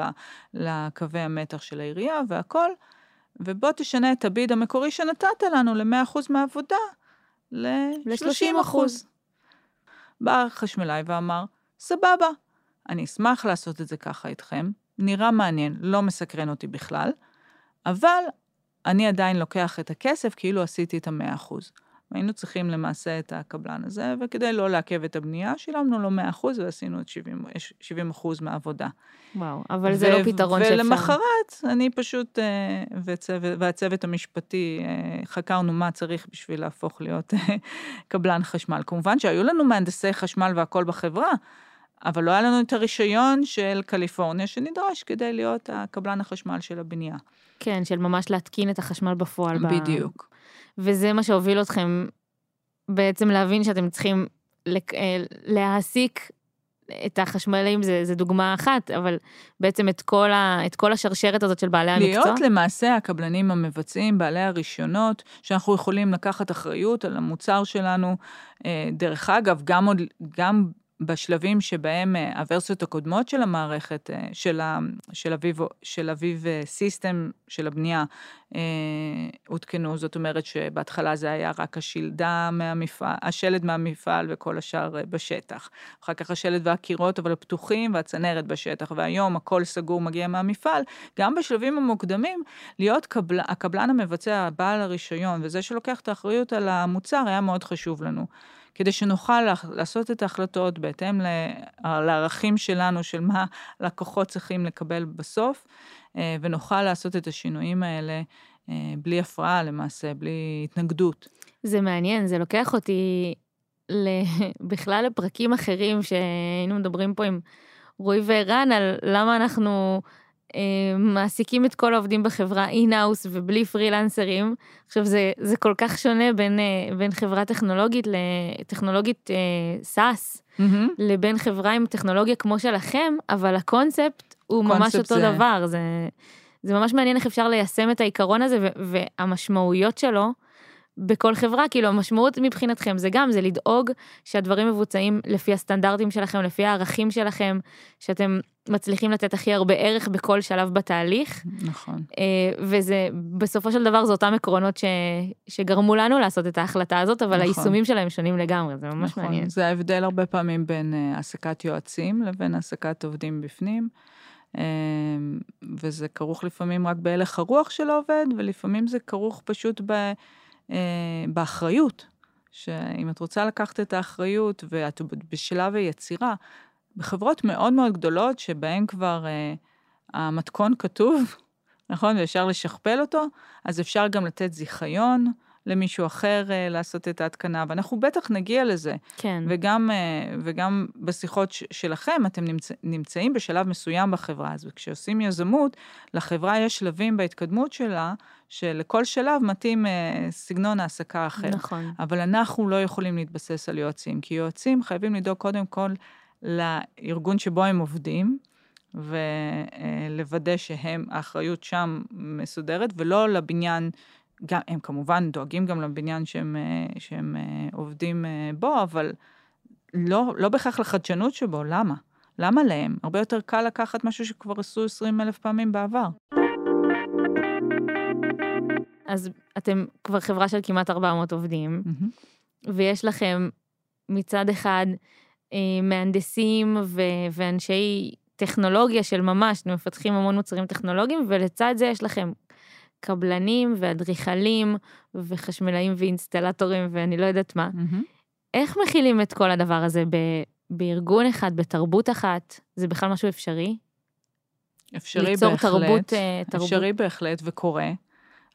לקווי המתח של העירייה והכל, ובוא תשנה את הביד המקורי שנתת לנו ל-100% מהעבודה ל-30%. בא החשמלאי ואמר, סבבה, אני אשמח לעשות את זה ככה איתכם, נראה מעניין, לא מסקרן אותי בכלל, אבל אני עדיין לוקח את הכסף כאילו עשיתי את המאה אחוז. היינו צריכים למעשה את הקבלן הזה, וכדי לא לעכב את הבנייה, שילמנו לו 100% ועשינו את 70, 70 מהעבודה. וואו, אבל ו- זה לא פתרון שאפשר. ולמחרת, אני פשוט, אה, וצוות, והצוות המשפטי, אה, חקרנו מה צריך בשביל להפוך להיות אה, קבלן חשמל. כמובן שהיו לנו מהנדסי חשמל והכול בחברה, אבל לא היה לנו את הרישיון של קליפורניה שנדרש כדי להיות הקבלן החשמל של הבנייה. כן, של ממש להתקין את החשמל בפועל. בדיוק. ב... וזה מה שהוביל אתכם בעצם להבין שאתם צריכים אה, להעסיק את החשמלאים, זה, זה דוגמה אחת, אבל בעצם את כל, ה, את כל השרשרת הזאת של בעלי להיות המקצוע. להיות למעשה הקבלנים המבצעים, בעלי הרישיונות, שאנחנו יכולים לקחת אחריות על המוצר שלנו. אה, דרך אגב, גם, עוד, גם בשלבים שבהם אה, הוורסיות הקודמות של המערכת, אה, של, ה, של, אביב, של אביב אה, סיסטם של הבנייה, הותקנו, זאת אומרת שבהתחלה זה היה רק השלדה מהמפעל, השלד מהמפעל וכל השאר בשטח. אחר כך השלד והקירות אבל הפתוחים והצנרת בשטח, והיום הכל סגור מגיע מהמפעל. גם בשלבים המוקדמים, להיות קבל, הקבלן המבצע, בעל הרישיון, וזה שלוקח את האחריות על המוצר, היה מאוד חשוב לנו. כדי שנוכל לעשות את ההחלטות בהתאם לערכים שלנו, של מה לקוחות צריכים לקבל בסוף, אה, ונוכל לעשות את השינויים האלה אה, בלי הפרעה למעשה, בלי התנגדות. זה מעניין, זה לוקח אותי בכלל לפרקים אחרים שהיינו מדברים פה עם רועי וערן על למה אנחנו מעסיקים את כל העובדים בחברה in-house ובלי פרילנסרים. עכשיו זה, זה כל כך שונה בין, אה, בין חברה טכנולוגית לטכנולוגית SaaS, mm-hmm. לבין חברה עם טכנולוגיה כמו שלכם, אבל הקונספט הוא ממש אותו זה... דבר. זה, זה ממש מעניין איך אפשר ליישם את העיקרון הזה והמשמעויות שלו. בכל חברה, כאילו המשמעות מבחינתכם זה גם, זה לדאוג שהדברים מבוצעים לפי הסטנדרטים שלכם, לפי הערכים שלכם, שאתם מצליחים לתת הכי הרבה ערך בכל שלב בתהליך. נכון. אה, וזה, בסופו של דבר זה אותם עקרונות ש, שגרמו לנו לעשות את ההחלטה הזאת, אבל נכון. היישומים שלהם שונים לגמרי, זה ממש נכון. מעניין. זה ההבדל הרבה פעמים בין אה, העסקת יועצים לבין העסקת עובדים בפנים. אה, וזה כרוך לפעמים רק בהלך הרוח של העובד, ולפעמים זה כרוך פשוט ב... אה, באחריות, שאם את רוצה לקחת את האחריות ואת בשלב היצירה, בחברות מאוד מאוד גדולות שבהן כבר אה, המתכון כתוב, נכון, ואפשר לשכפל אותו, אז אפשר גם לתת זיכיון, למישהו אחר uh, לעשות את ההתקנה, ואנחנו בטח נגיע לזה. כן. וגם, uh, וגם בשיחות שלכם, אתם נמצ- נמצאים בשלב מסוים בחברה, אז כשעושים יזמות, לחברה יש שלבים בהתקדמות שלה, שלכל שלב מתאים uh, סגנון העסקה אחר. נכון. אבל אנחנו לא יכולים להתבסס על יועצים, כי יועצים חייבים לדאוג קודם כל לארגון שבו הם עובדים. ולוודא שהם, האחריות שם מסודרת, ולא לבניין גם, הם כמובן דואגים גם לבניין שהם, אה, שהם אה, עובדים אה, בו, אבל לא, לא בהכרח לחדשנות שבו, למה? למה להם? הרבה יותר קל לקחת משהו שכבר עשו 20 אלף פעמים בעבר. אז אתם כבר חברה של כמעט 400 עובדים, mm-hmm. ויש לכם מצד אחד מהנדסים ו- ואנשי טכנולוגיה של ממש, אתם מפתחים המון מוצרים טכנולוגיים, ולצד זה יש לכם קבלנים ואדריכלים וחשמלאים ואינסטלטורים ואני לא יודעת מה. Mm-hmm. איך מכילים את כל הדבר הזה ב, בארגון אחד, בתרבות אחת? זה בכלל משהו אפשרי? אפשרי ליצור בהחלט. תרבות, אה, תרבות. אפשרי בהחלט וקורה.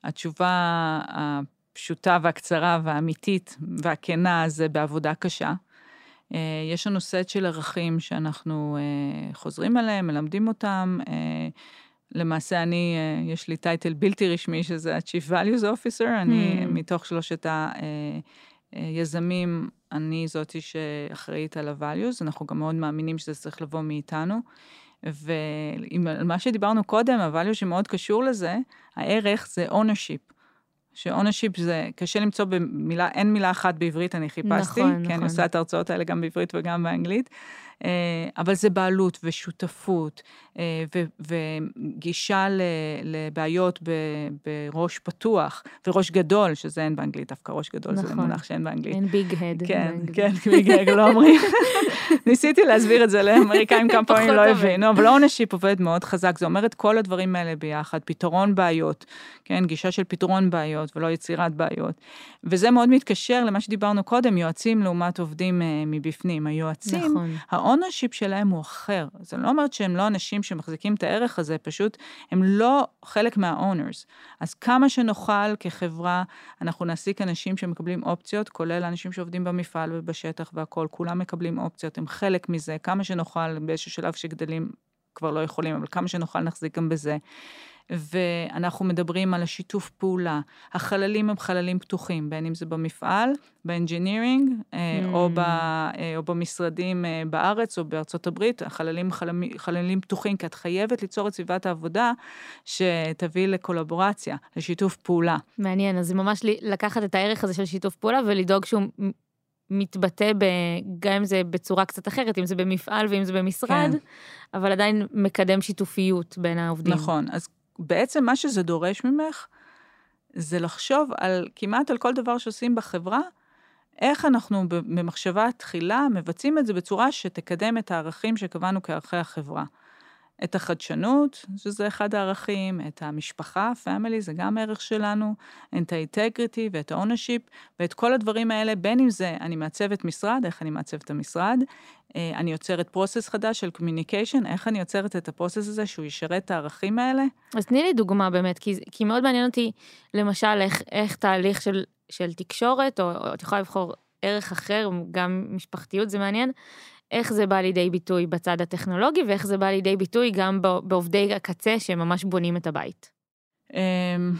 התשובה הפשוטה והקצרה והאמיתית והכנה זה בעבודה קשה. אה, יש לנו סט של ערכים שאנחנו אה, חוזרים עליהם, מלמדים אותם. למעשה אני, אה, יש לי טייטל בלתי רשמי, שזה ה-Chief Values Officer, אני Hmm. מתוך שלושת היזמים, אני זאתי שאחראית על ה-values, אנחנו גם מאוד מאמינים שזה צריך לבוא מאיתנו. ועל מה שדיברנו קודם, ה-value שמאוד קשור לזה, הערך זה ownership. ש-ownership זה, קשה למצוא במילה, אין מילה אחת בעברית, אני חיפשתי, נכון, כי אני נכון. עושה את ההרצאות האלה גם בעברית וגם באנגלית, אה, אבל זה בעלות ושותפות אה, וגישה לבעיות בראש פתוח וראש גדול, שזה אין באנגלית, דווקא ראש גדול זה נכון. מונח שאין באנגלית. אין big head. כן, כן, בכלל לא אומרים. ניסיתי להסביר את זה לאמריקאים כמה פעמים לא. הבינו, אבל ownership עובד מאוד חזק, זה אומר את כל הדברים האלה ביחד, פתרון בעיות, כן, גישה של פתרון בעיות ולא יצירת בעיות. וזה מאוד מתקשר למה שדיברנו קודם, יועצים לעומת עובדים אה, מבפנים. היועצים, נכון. ה ownership שלהם הוא אחר. זה לא אומרת שהם לא אנשים שמחזיקים את הערך הזה, פשוט הם לא חלק מה-owners. אז כמה שנוכל כחברה, אנחנו נעסיק אנשים שמקבלים אופציות, כולל האנשים שעובדים במפעל ובשטח והכול, כולם מקבלים אופציות, הם חלק מזה, כמה שנוכל, באיזשהו שלב שגדלים כבר לא יכולים, אבל כמה שנוכל נחזיק גם בזה. ואנחנו מדברים על השיתוף פעולה. החללים הם חללים פתוחים, בין אם זה במפעל, ב engineering, mm. או, ב, אה, או במשרדים אה, בארץ או בארצות הברית, החללים חללים, חללים פתוחים, כי את חייבת ליצור את סביבת העבודה שתביא לקולבורציה, לשיתוף פעולה. מעניין, אז זה ממש לקחת את הערך הזה של שיתוף פעולה ולדאוג שהוא מתבטא, ב, גם אם זה בצורה קצת אחרת, אם זה במפעל ואם זה במשרד, כן. אבל עדיין מקדם שיתופיות בין העובדים. נכון, אז בעצם מה שזה דורש ממך, זה לחשוב על כמעט על כל דבר שעושים בחברה, איך אנחנו במחשבה תחילה מבצעים את זה בצורה שתקדם את הערכים שקבענו כערכי החברה. את החדשנות, שזה אחד הערכים, את המשפחה, family, זה גם ערך שלנו, את ה integrity ואת ה ownership, ואת כל הדברים האלה, בין אם זה אני מעצבת משרד, איך אני מעצבת את המשרד, אה, אני יוצרת process חדש של communication, איך אני יוצרת את ה process הזה שהוא ישרת את הערכים האלה. אז תני לי דוגמה באמת, כי, כי מאוד מעניין אותי, למשל, איך, איך תהליך של, של תקשורת, או, או את יכולה לבחור ערך אחר, גם משפחתיות זה מעניין, איך זה בא לידי ביטוי בצד הטכנולוגי, ואיך זה בא לידי ביטוי גם בעובדי הקצה שממש בונים את הבית. אמ,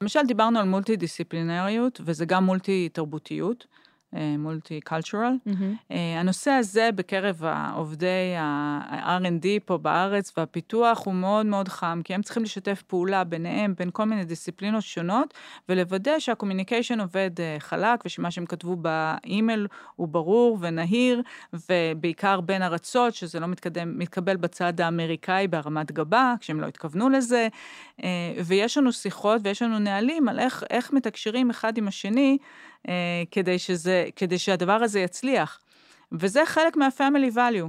למשל, דיברנו על multi דיסציפלינריות, וזה גם multi תרבותיות, multi-cultural. אה, הנושא הזה בקרב העובדי ה-R&D פה בארץ והפיתוח הוא מאוד מאוד חם, כי הם צריכים לשתף פעולה ביניהם, בין כל מיני דיסציפלינות שונות, ולוודא שה communication עובד אה, חלק, ושמה שהם כתבו באימייל הוא ברור ונהיר, ובעיקר בין ארצות, שזה לא מתקדם, מתקבל בצד האמריקאי בהרמת גבה, כשהם לא התכוונו לזה, אה, ויש לנו שיחות ויש לנו נהלים על איך, איך מתקשרים אחד עם השני, אה, כדי, שזה, כדי שהדבר הזה יצליח. וזה חלק מה-family value.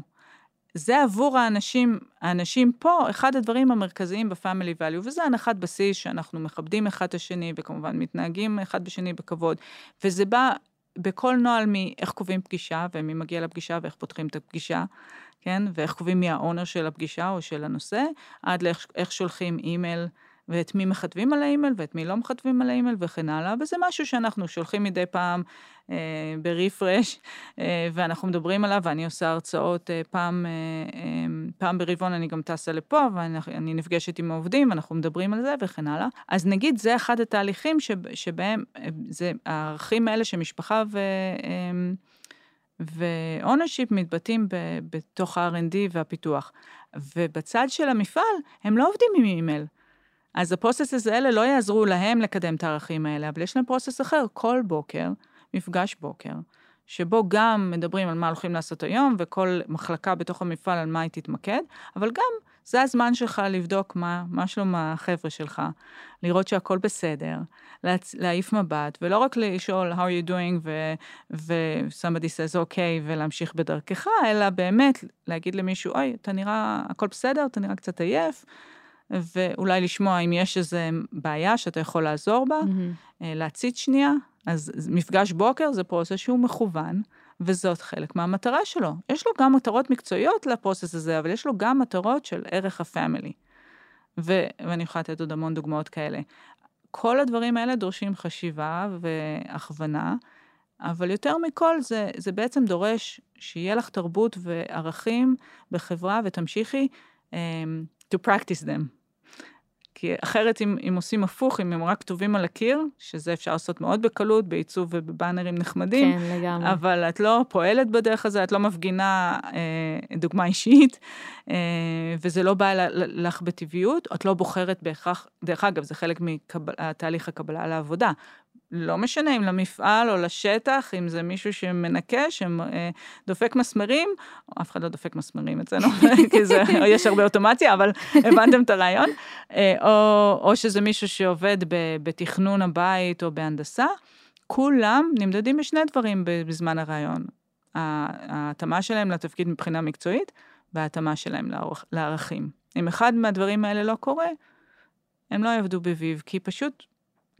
זה עבור האנשים, האנשים פה, אחד הדברים המרכזיים ב-family value, וזה הנחת בסיס שאנחנו מכבדים אחד את השני, וכמובן מתנהגים אחד בשני בכבוד. וזה בא בכל נוהל מאיך קובעים פגישה, ומי מגיע לפגישה ואיך פותחים את הפגישה, כן? ואיך קובעים מי האונר של הפגישה או של הנושא, עד לאיך איך שולחים אימייל. ואת מי מכתבים על האימייל ואת מי לא מכתבים על האימייל וכן הלאה, וזה משהו שאנחנו שולחים מדי פעם אה, ברפרש, אה, ואנחנו מדברים עליו, ואני עושה הרצאות אה, פעם, אה, אה, פעם ברבעון, אני גם טסה לפה, ואני נפגשת עם העובדים, ואנחנו מדברים על זה וכן הלאה. אז נגיד, זה אחד התהליכים שב, שבהם, אה, זה הערכים האלה שמשפחה ו... אה, ו ownership מתבטאים ב, בתוך ה-R&D והפיתוח. ובצד של המפעל, הם לא עובדים עם אימייל. אז ה processes האלה לא יעזרו להם לקדם את הערכים האלה, אבל יש להם process אחר, כל בוקר, מפגש בוקר, שבו גם מדברים על מה הולכים לעשות היום, וכל מחלקה בתוך המפעל על מה היא תתמקד, אבל גם זה הזמן שלך לבדוק מה, מה שלום החבר'ה שלך, לראות שהכל בסדר, להצ... להעיף מבט, ולא רק לשאול how are you doing ו- ו-somebody says okay ולהמשיך בדרכך, אלא באמת להגיד למישהו, אוי, אתה נראה, הכל בסדר, אתה נראה קצת עייף. ואולי לשמוע אם יש איזו בעיה שאתה יכול לעזור בה, Mm-hmm. להציץ שנייה. אז מפגש בוקר זה פרוסס שהוא מכוון, וזאת חלק מהמטרה שלו. יש לו גם מטרות מקצועיות לפרוסס הזה, אבל יש לו גם מטרות של ערך הפמילי. ו- ואני יכולה לתת עוד המון דוגמאות כאלה. כל הדברים האלה דורשים חשיבה והכוונה, אבל יותר מכל זה, זה בעצם דורש שיהיה לך תרבות וערכים בחברה ותמשיכי um, to practice them. כי אחרת אם, אם עושים הפוך, אם הם רק כתובים על הקיר, שזה אפשר לעשות מאוד בקלות, בעיצוב ובבאנרים נחמדים, כן, לגמרי. אבל את לא פועלת בדרך הזה, את לא מפגינה אה, דוגמה אישית, אה, וזה לא בא לך בטבעיות, את לא בוחרת בהכרח, דרך אגב, זה חלק מתהליך הקבלה לעבודה. לא משנה אם למפעל או לשטח, אם זה מישהו שמנקה, שדופק מסמרים, אף אחד לא דופק מסמרים אצלנו, כי זה, יש הרבה אוטומציה, אבל הבנתם את הרעיון, אה, או, או שזה מישהו שעובד בתכנון הבית או בהנדסה, כולם נמדדים בשני דברים בזמן הרעיון. ההתאמה שלהם לתפקיד מבחינה מקצועית, וההתאמה שלהם לערכ, לערכים. אם אחד מהדברים האלה לא קורה, הם לא יעבדו בביב, כי פשוט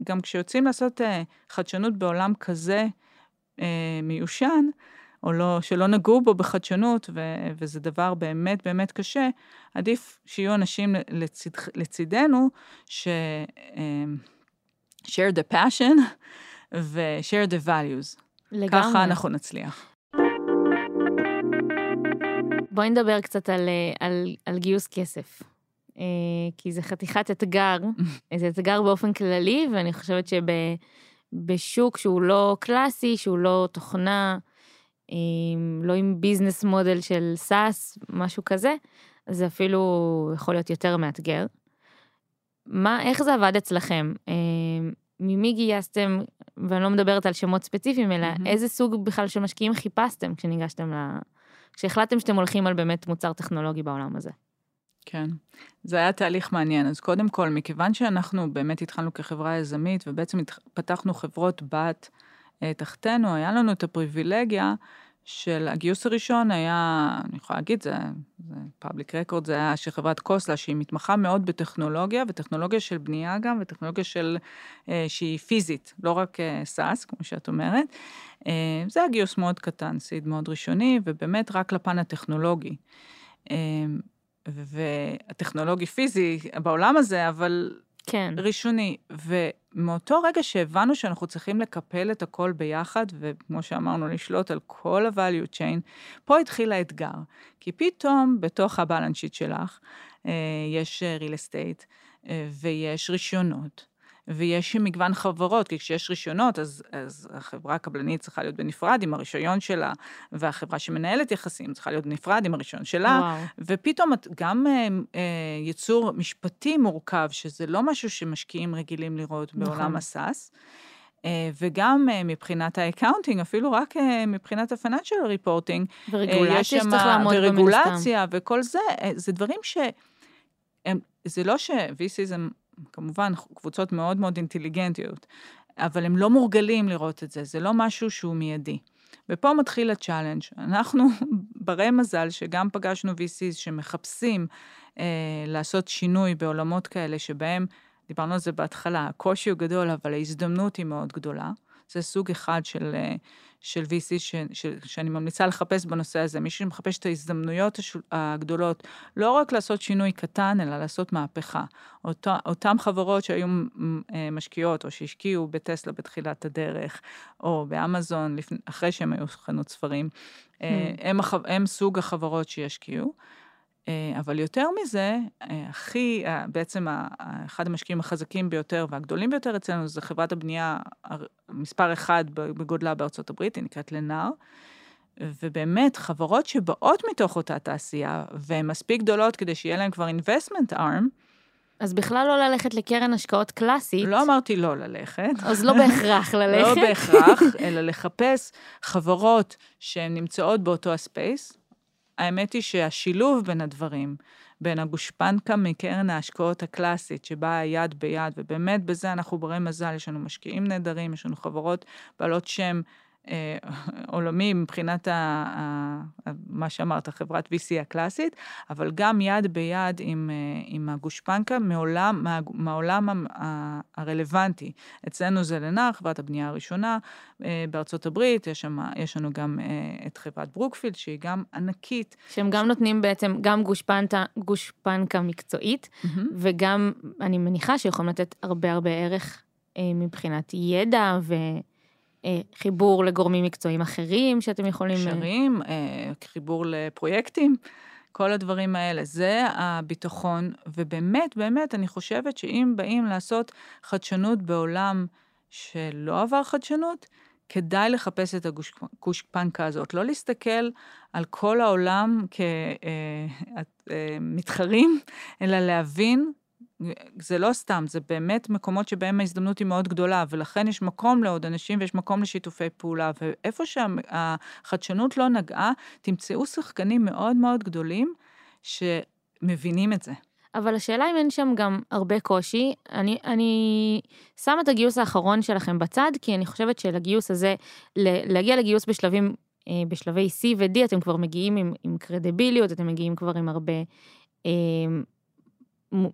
גם כשיוצאים לעשות אה, חדשנות בעולם כזה אה, מיושן, או לא, שלא נגעו בו בחדשנות, ו, וזה דבר באמת באמת קשה, עדיף שיהיו אנשים לצד, לצידנו, ש... אה, share the passion ו-share the values. לגמרי. ככה אנחנו נצליח. בואי נדבר קצת על, אה, על, על גיוס כסף. אה, כי זה חתיכת אתגר, זה אתגר באופן כללי, ואני חושבת שבשוק שהוא לא קלאסי, שהוא לא תוכנה, אה, לא עם business model של SaaS, משהו כזה, זה אפילו יכול להיות יותר מאתגר. מה, איך זה עבד אצלכם? ממי גייסתם, ואני לא מדברת על שמות ספציפיים, אלא מהמם. איזה סוג בכלל של משקיעים חיפשתם כשניגשתם ל... כשהחלטתם שאתם הולכים על באמת מוצר טכנולוגי בעולם הזה. כן, זה היה תהליך מעניין. אז קודם כל, מכיוון שאנחנו באמת התחלנו כחברה יזמית, ובעצם פתחנו חברות בת אה, תחתנו, היה לנו את הפריבילגיה של הגיוס הראשון היה, אני יכולה להגיד, זה, זה public record, זה היה של חברת קוסלה, שהיא מתמחה מאוד בטכנולוגיה, וטכנולוגיה של בנייה גם, וטכנולוגיה של, אה, שהיא פיזית, לא רק אה, SaaS, כמו שאת אומרת. אה, זה היה גיוס מאוד קטן, seed מאוד ראשוני, ובאמת רק לפן הטכנולוגי. אה, והטכנולוגי פיזי בעולם הזה, אבל כן. ראשוני. ומאותו רגע שהבנו שאנחנו צריכים לקפל את הכל ביחד, וכמו שאמרנו, לשלוט על כל ה-value chain, פה התחיל האתגר. כי פתאום בתוך ה balance sheet שלך, אה, יש אה, real estate, אה, ויש רישיונות. ויש מגוון חברות, כי כשיש רישיונות, אז, אז החברה הקבלנית צריכה להיות בנפרד עם הרישיון שלה, והחברה שמנהלת יחסים צריכה להיות בנפרד עם הרישיון שלה, וואו. ופתאום גם אה, אה, יצור משפטי מורכב, שזה לא משהו שמשקיעים רגילים לראות נכון. בעולם ה SaaS, אה, וגם אה, מבחינת ה accounting, אפילו רק אה, מבחינת ה-financial reporting, ורגולציה יש שצריך לעמוד הסתם. ורגולציה וכל זה, זה דברים ש... הם, זה לא ש-VCs הם כמובן קבוצות מאוד מאוד אינטליגנטיות, אבל הם לא מורגלים לראות את זה, זה לא משהו שהוא מיידי. ופה מתחיל ה challenge. אנחנו ברי מזל שגם פגשנו VCs שמחפשים אה, לעשות שינוי בעולמות כאלה שבהם, דיברנו על זה בהתחלה, הקושי הוא גדול, אבל ההזדמנות היא מאוד גדולה. זה סוג אחד של, אה, של VC ש, ש, שאני ממליצה לחפש בנושא הזה, מישהו שמחפש את ההזדמנויות הגדולות, לא רק לעשות שינוי קטן, אלא לעשות מהפכה. אותו, אותם חברות שהיו אה, משקיעות, או שהשקיעו בטסלה בתחילת הדרך, או באמזון, לפני, אחרי שהם היו חנות ספרים, אה, הם, הם סוג החברות שישקיעו. אה, אבל יותר מזה, אה, הכי, אה, בעצם אחד המשקיעים החזקים ביותר והגדולים ביותר אצלנו זה חברת הבנייה מספר אחד בגודלה בארצות הברית, היא נקראת לנאר. ובאמת, חברות שבאות מתוך אותה תעשייה, והן מספיק גדולות כדי שיהיה להן כבר investment arm, אז בכלל לא ללכת לקרן השקעות קלאסית, לא אמרתי לא ללכת. אז לא בהכרח לא ללכת. בהכרח, אלא לחפש חברות שהן נמצאות באותו הספייס. האמת היא שהשילוב בין הדברים, בין הגושפנקה מקרן ההשקעות הקלאסית, שבאה יד ביד, ובאמת בזה אנחנו ברי מזל, יש לנו משקיעים נהדרים, יש לנו חברות בעלות שם עולמי מבחינת ה, ה, מה שאמרת, חברת VC הקלאסית, אבל גם יד ביד עם, אה, עם הגושפנקה מעולם, מה, מהעולם ה- ה- הרלוונטי. אצלנו זה לנער, חברת הבנייה הראשונה אה, בארצות הברית, יש, שם, יש לנו גם אה, את חברת ברוקפילד, שהיא גם ענקית. שהם גם נותנים בעצם גם גושפנקה, גושפנקה מקצועית, וגם, אני מניחה שיכולים לתת הרבה הרבה ערך אה, מבחינת ידע וחיבור לגורמים מקצועיים אחרים שאתם יכולים... אה, קשרים, אה, חיבור לפרויקטים. כל הדברים האלה. זה הביטחון, ובאמת, באמת, אני חושבת שאם באים לעשות חדשנות בעולם שלא עבר חדשנות, כדאי לחפש את הגושפנקה הזאת. לא להסתכל על כל העולם כמתחרים, אלא להבין זה לא סתם, זה באמת מקומות שבהם ההזדמנות היא מאוד גדולה, ולכן יש מקום לעוד אנשים ויש מקום לשיתופי פעולה. ואיפה שהחדשנות לא נגעה, תמצאו שחקנים מאוד מאוד גדולים שמבינים את זה. אבל השאלה אם אין שם גם הרבה קושי. אני, אני שמה את הגיוס האחרון שלכם בצד, כי אני חושבת שלגיוס הזה, להגיע לגיוס בשלבים, אה, בשלבי C ו-D, אתם כבר מגיעים עם, עם קרדיביליות, אתם מגיעים כבר עם הרבה...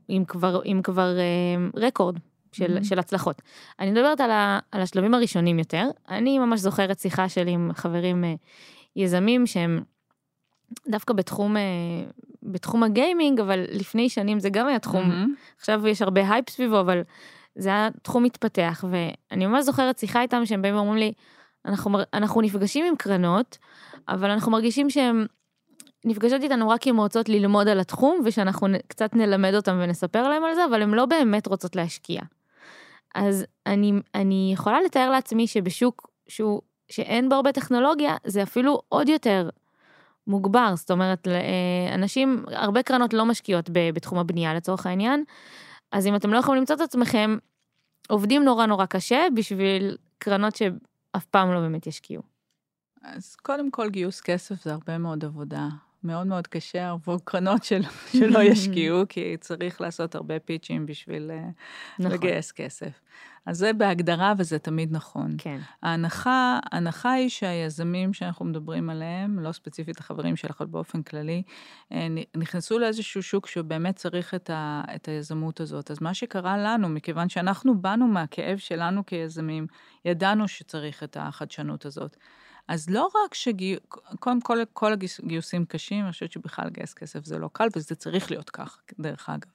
עם כבר, עם כבר אה, record של, mm-hmm. של הצלחות. אני מדברת על, ה, על השלבים הראשונים יותר. אני ממש זוכרת שיחה שלי עם חברים אה, יזמים שהם דווקא בתחום, אה, בתחום הגיימינג, אבל לפני שנים זה גם היה תחום, mm-hmm. עכשיו יש הרבה הייפ סביבו, אבל זה היה תחום מתפתח, ואני ממש זוכרת שיחה איתם שהם באים ואומרים לי, אנחנו, אנחנו נפגשים עם קרנות, אבל אנחנו מרגישים שהם נפגשות איתנו רק אם רוצות ללמוד על התחום, ושאנחנו קצת נלמד אותם ונספר להם על זה, אבל הן לא באמת רוצות להשקיע. אז אני, אני יכולה לתאר לעצמי שבשוק שהוא, שאין בו הרבה טכנולוגיה, זה אפילו עוד יותר מוגבר. זאת אומרת, אה, אנשים, הרבה קרנות לא משקיעות בתחום הבנייה לצורך העניין, אז אם אתם לא יכולים למצוא את עצמכם, עובדים נורא נורא קשה בשביל קרנות שאף פעם לא באמת ישקיעו. אז קודם כל גיוס כסף זה הרבה מאוד עבודה. מאוד מאוד קשה עבור קרנות של, שלא ישקיעו, כי צריך לעשות הרבה פיצ'ים בשביל אה, נכון. לגייס כסף. אז זה בהגדרה וזה תמיד נכון. כן. ההנחה, ההנחה היא שהיזמים שאנחנו מדברים עליהם, לא ספציפית החברים שלך, אבל באופן כללי, אה, נכנסו לאיזשהו שוק שבאמת צריך את, ה, את היזמות הזאת. אז מה שקרה לנו, מכיוון שאנחנו באנו מהכאב שלנו כיזמים, ידענו שצריך את החדשנות הזאת. אז לא רק שגיוס, קודם כל, כל הגיוסים קשים, אני חושבת שבכלל לגייס כסף זה לא קל, וזה צריך להיות כך, דרך אגב.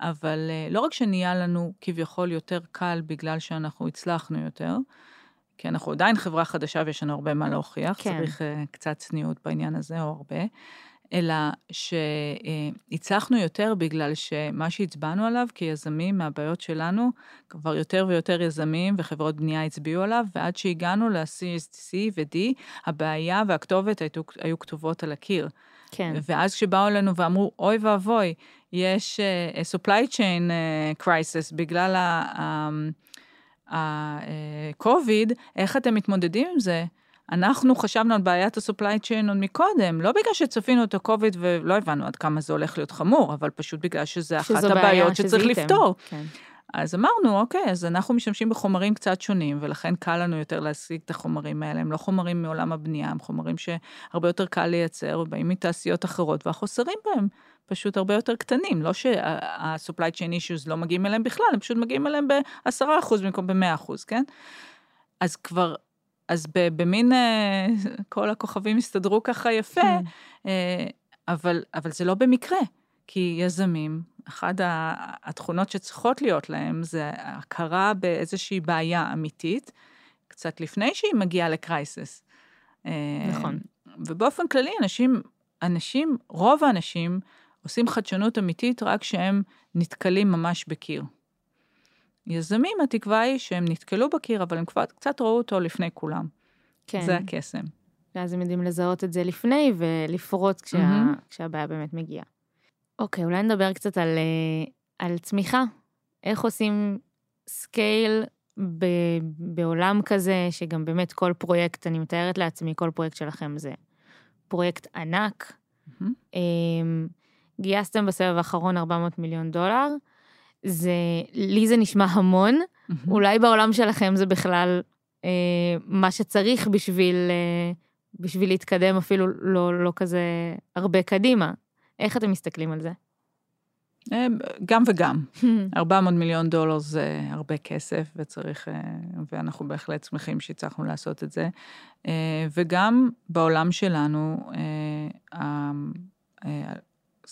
אבל אה, לא רק שנהיה לנו כביכול יותר קל בגלל שאנחנו הצלחנו יותר, כי אנחנו עדיין חברה חדשה ויש לנו הרבה מה להוכיח, כן. צריך uh, קצת צניעות בעניין הזה, או הרבה, אלא שהצלחנו יותר בגלל שמה שהצבענו עליו כיזמים מהבעיות שלנו, כבר יותר ויותר יזמים וחברות בנייה הצביעו עליו, ועד שהגענו ל-C ו-D, הבעיה והכתובת היו, היו כתובות על הקיר. כן. ואז כשבאו אלינו ואמרו, אוי ואבוי, יש uh, supply chain uh, crisis בגלל ה-COVID, איך אתם מתמודדים עם זה? אנחנו חשבנו על בעיית ה-supply chain עוד מקודם, לא בגלל שצפינו את ה-COVID ולא הבנו עד כמה זה הולך להיות חמור, אבל פשוט בגלל שזה אחת הבעיות שצריך לפתור. כן. אז אמרנו, אוקיי, אז אנחנו משתמשים בחומרים קצת שונים, ולכן קל לנו יותר להשיג את החומרים האלה. הם לא חומרים מעולם הבנייה, הם חומרים שהרבה יותר קל לייצר, ובאים מתעשיות אחרות, והחוסרים בהם פשוט הרבה יותר קטנים. לא שה-supply chain issues לא מגיעים אליהם בכלל, הם פשוט מגיעים אליהם ב-10% במקום ב-100%, כן? אז כבר אז במין, אה, כל הכוכבים הסתדרו ככה יפה, כן. אה, אבל, אבל זה לא במקרה, כי יזמים, אחת התכונות שצריכות להיות להם זה הכרה באיזושהי בעיה אמיתית, קצת לפני שהיא מגיעה לקרייסס. אה, נכון. ובאופן כללי, אנשים, אנשים, רוב האנשים עושים חדשנות אמיתית רק כשהם נתקלים ממש בקיר. יזמים, התקווה היא שהם נתקלו בקיר, אבל הם כבר קצת ראו אותו לפני כולם. כן. זה הקסם. ואז הם יודעים לזהות את זה לפני ולפרוץ כשה, mm-hmm. כשהבעיה באמת מגיעה. אוקיי, אולי נדבר קצת על, אה, על צמיחה. איך עושים scale ב, בעולם כזה, שגם באמת כל פרויקט, אני מתארת לעצמי, כל פרויקט שלכם זה פרויקט ענק. Mm-hmm. גייסתם בסבב האחרון 400 מיליון דולר. זה, לי זה נשמע המון, mm-hmm. אולי בעולם שלכם זה בכלל אה, מה שצריך בשביל, אה, בשביל להתקדם אפילו לא, לא כזה הרבה קדימה. איך אתם מסתכלים על זה? אה, גם וגם. 400 מיליון דולר זה הרבה כסף, וצריך, אה, ואנחנו בהחלט שמחים שהצלחנו לעשות את זה. אה, וגם בעולם שלנו,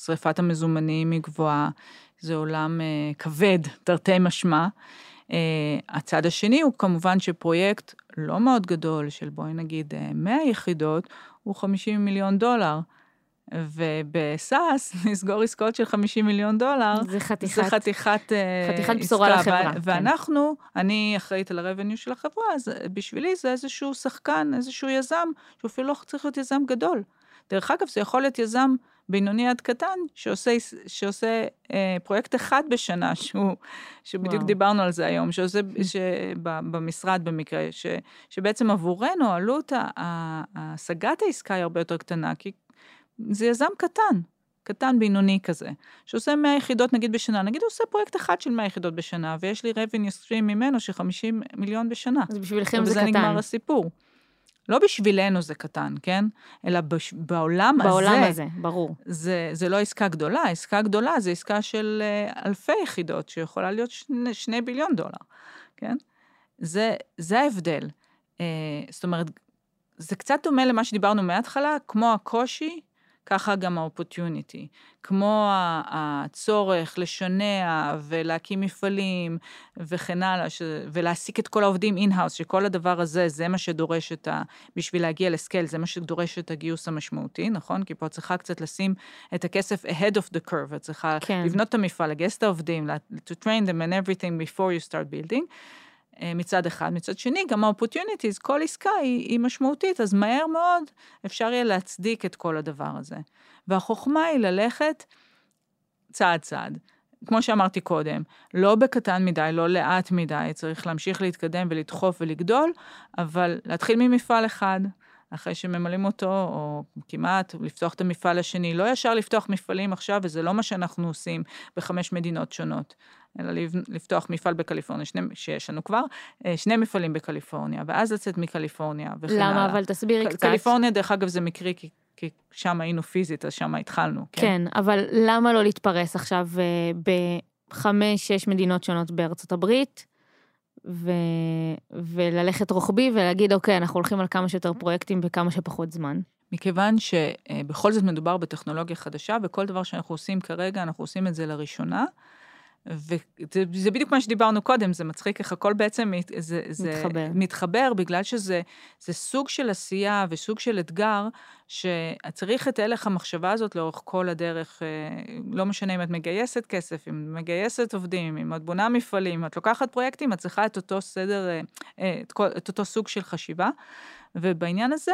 שריפת המזומנים היא גבוהה, זה עולם uh, כבד, תרתי משמע. Uh, הצד השני הוא כמובן שפרויקט לא מאוד גדול, של בואי נגיד uh, 100 יחידות, הוא 50 מיליון דולר. ובסאס, לסגור עסקאות של 50 מיליון דולר, זה חתיכת... זה חתיכת אה, חתיכת בשורה עסקה. לחברה, ו- כן. ואנחנו, אני אחראית על ה-revenue של החברה, אז בשבילי זה איזשהו שחקן, איזשהו יזם, שהוא אפילו לא צריך להיות יזם גדול. דרך אגב, זה יכול להיות יזם בינוני עד קטן, שעושה, שעושה אה, פרויקט אחד בשנה, שהוא, שבדיוק וואו. דיברנו על זה היום, שעושה במשרד במקרה, ש, שבעצם עבורנו עלות השגת העסקה היא הרבה יותר קטנה, כי זה יזם קטן, קטן בינוני כזה, שעושה 100 יחידות נגיד בשנה, נגיד הוא עושה פרויקט אחד של 100 יחידות בשנה, ויש לי revenue stream ממנו של 50 מיליון בשנה. אז בשבילכם זה ובזה קטן. נגמר הסיפור. לא בשבילנו זה קטן, כן? אלא בש... בעולם, בעולם הזה, הזה, ברור. זה, זה לא עסקה גדולה, עסקה גדולה זה עסקה של אה, אלפי יחידות, שיכולה להיות שני, שני ביליון דולר, כן? זה, זה ההבדל. אה, זאת אומרת, זה קצת דומה למה שדיברנו מההתחלה, כמו הקושי, ככה גם האופורטיוניטי. כמו הצורך לשנע ולהקים מפעלים וכן הלאה, ש... ולהעסיק את כל העובדים in-house, שכל הדבר הזה, זה מה שדורש את ה... בשביל להגיע ל scale, זה מה שדורש את הגיוס המשמעותי, נכון? כי פה את צריכה קצת לשים את הכסף ahead of the curve, את צריכה כן. לבנות את המפעל, לגייס את העובדים, to train them and everything before you start building. אה, מצד אחד. מצד שני, גם ה-opportunities, כל עסקה היא, היא משמעותית, אז מהר מאוד אפשר יהיה להצדיק את כל הדבר הזה. והחוכמה היא ללכת צעד צעד. כמו שאמרתי קודם, לא בקטן מדי, לא לאט מדי, צריך להמשיך להתקדם ולדחוף ולגדול, אבל להתחיל ממפעל אחד, אחרי שממלאים אותו, או כמעט, לפתוח את המפעל השני, לא ישר לפתוח מפעלים עכשיו, וזה לא מה שאנחנו עושים בחמש מדינות שונות, אלא לפתוח מפעל בקליפורניה, שני, שיש לנו כבר, אה, שני מפעלים בקליפורניה, ואז לצאת מקליפורניה, וכן הלאה. למה? אבל תסבירי קצת. קליפורניה, דרך אגב, זה מקרי, כי, כי שם היינו פיזית, אז שם התחלנו. כן. כן, אבל למה לא להתפרס עכשיו אה, בחמש, שש מדינות שונות בארצות הברית, ו... וללכת רוחבי ולהגיד, אוקיי, אנחנו הולכים על כמה שיותר פרויקטים בכמה שפחות זמן. מכיוון שבכל זאת מדובר בטכנולוגיה חדשה, וכל דבר שאנחנו עושים כרגע, אנחנו עושים את זה לראשונה. וזה זה בדיוק מה שדיברנו קודם, זה מצחיק איך הכל בעצם מת- זה, זה מתחבר. מתחבר, בגלל שזה זה סוג של עשייה וסוג של אתגר, שצריך את הלך המחשבה הזאת לאורך כל הדרך, אה, לא משנה אם את מגייסת כסף, אם את מגייסת עובדים, אם את בונה מפעלים, אם את לוקחת פרויקטים, את צריכה את אותו סדר, אה, אה, את, כל, את אותו סוג של חשיבה. ובעניין הזה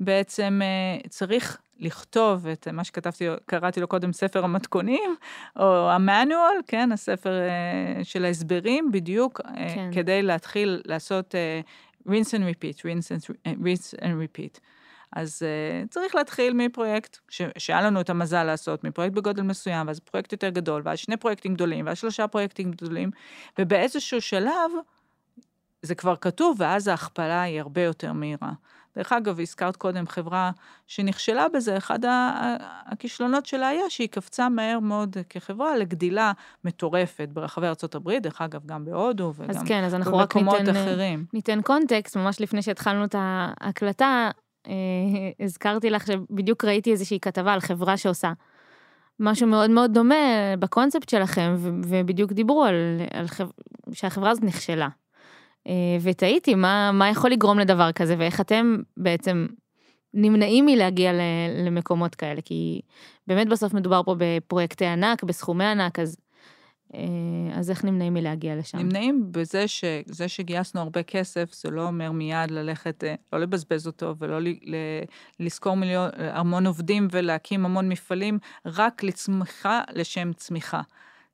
בעצם אה, צריך לכתוב את מה שכתבתי, קראתי לו קודם ספר המתכונים, או המאנואל, כן, הספר אה, של ההסברים, בדיוק, אה, כן. כדי להתחיל לעשות rinse and repeat, rinse and, rinse and repeat. אז uh, צריך להתחיל מפרויקט ש- שהיה לנו את המזל לעשות, מפרויקט בגודל מסוים, ואז פרויקט יותר גדול, ואז שני פרויקטים גדולים, ואז שלושה פרויקטים גדולים, ובאיזשהו שלב זה כבר כתוב, ואז ההכפלה היא הרבה יותר מהירה. דרך אגב, הזכרת קודם חברה שנכשלה בזה, אחד הכישלונות שלה היה שהיא קפצה מהר מאוד כחברה לגדילה מטורפת ברחבי ארה"ב, דרך אגב, גם בהודו וגם אז כן, אז אנחנו רק במקומות ניתן, אחרים. ניתן קונטקסט, ממש לפני שהתחלנו את ההקלטה, אה, הזכרתי לך שבדיוק ראיתי איזושהי כתבה על חברה שעושה משהו מאוד מאוד דומה בקונספט שלכם, ובדיוק דיברו על, על חב... שהחברה הזאת נכשלה. אה, ותהיתי מה, מה יכול לגרום לדבר כזה, ואיך אתם בעצם נמנעים מלהגיע למקומות כאלה, כי באמת בסוף מדובר פה בפרויקטי ענק, בסכומי ענק, אז, אה, אז איך נמנעים מלהגיע לשם? נמנעים בזה שזה שגייסנו הרבה כסף, זה לא אומר מיד ללכת, אה, לא לבזבז אותו ולא ל- ל- לשכור מיליון, המון עובדים ולהקים המון מפעלים, רק לצמיחה לשם צמיחה.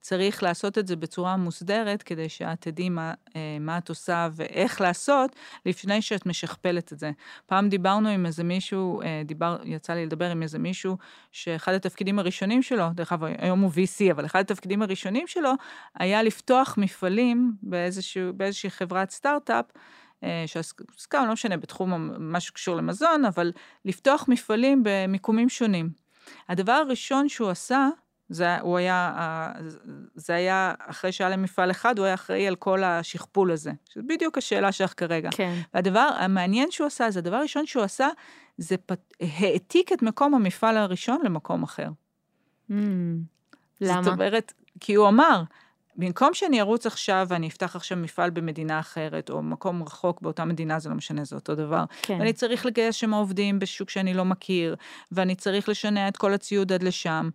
צריך לעשות את זה בצורה מוסדרת, כדי שאת תדעי מה, אה, מה את עושה ואיך לעשות, לפני שאת משכפלת את זה. פעם דיברנו עם איזה מישהו, אה, דיבר, יצא לי לדבר עם איזה מישהו, שאחד התפקידים הראשונים שלו, דרך אגב, היום הוא VC, אבל אחד התפקידים הראשונים שלו, היה לפתוח מפעלים באיזשהו, באיזושהי חברת סטארט-אפ, אה, שעסקה, לא משנה, בתחום מה שקשור למזון, אבל לפתוח מפעלים במיקומים שונים. הדבר הראשון שהוא עשה, זה, הוא היה, זה היה, אחרי שהיה להם מפעל אחד, הוא היה אחראי על כל השכפול הזה. שזה בדיוק השאלה שלך כרגע. כן, והדבר המעניין שהוא עשה, זה הדבר הראשון שהוא עשה, זה פת... העתיק את מקום המפעל הראשון למקום אחר. Mm, זאת למה? אומרת, כי הוא אמר, במקום שאני ארוץ עכשיו ואני אפתח עכשיו מפעל במדינה אחרת, או מקום רחוק באותה מדינה, זה לא משנה, זה אותו דבר. כן. ואני צריך לגייס שם עובדים בשוק שאני לא מכיר, ואני צריך לשנע את כל הציוד עד לשם.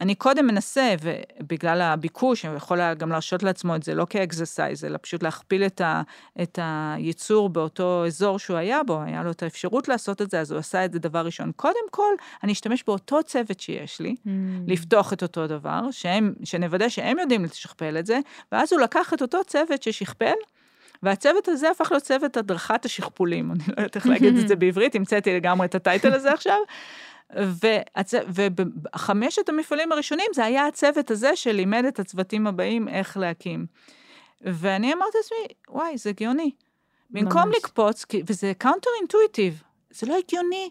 אני קודם מנסה, ובגלל הביקוש, הוא יכול היה גם להרשות לעצמו את זה, לא כאקזסייז, אלא פשוט להכפיל את, ה, את הייצור באותו אזור שהוא היה בו, היה לו את האפשרות לעשות את זה, אז הוא עשה את זה דבר ראשון. קודם כל, אני אשתמש באותו צוות שיש לי, Mm. לפתוח את אותו דבר, שהם, שנוודא שהם יודעים לשכפל את זה, ואז הוא לקח את אותו צוות ששכפל, והצוות הזה הפך להיות צוות הדרכת השכפולים, אני לא יודעת איך להגיד את זה בעברית, המצאתי לגמרי את הטייטל הזה עכשיו. והצ... ובחמשת המפעלים הראשונים זה היה הצוות הזה שלימד את הצוותים הבאים איך להקים. ואני אמרתי לעצמי, וואי, זה הגיוני. במקום ממש. לקפוץ, וזה counter intuitive, זה לא הגיוני.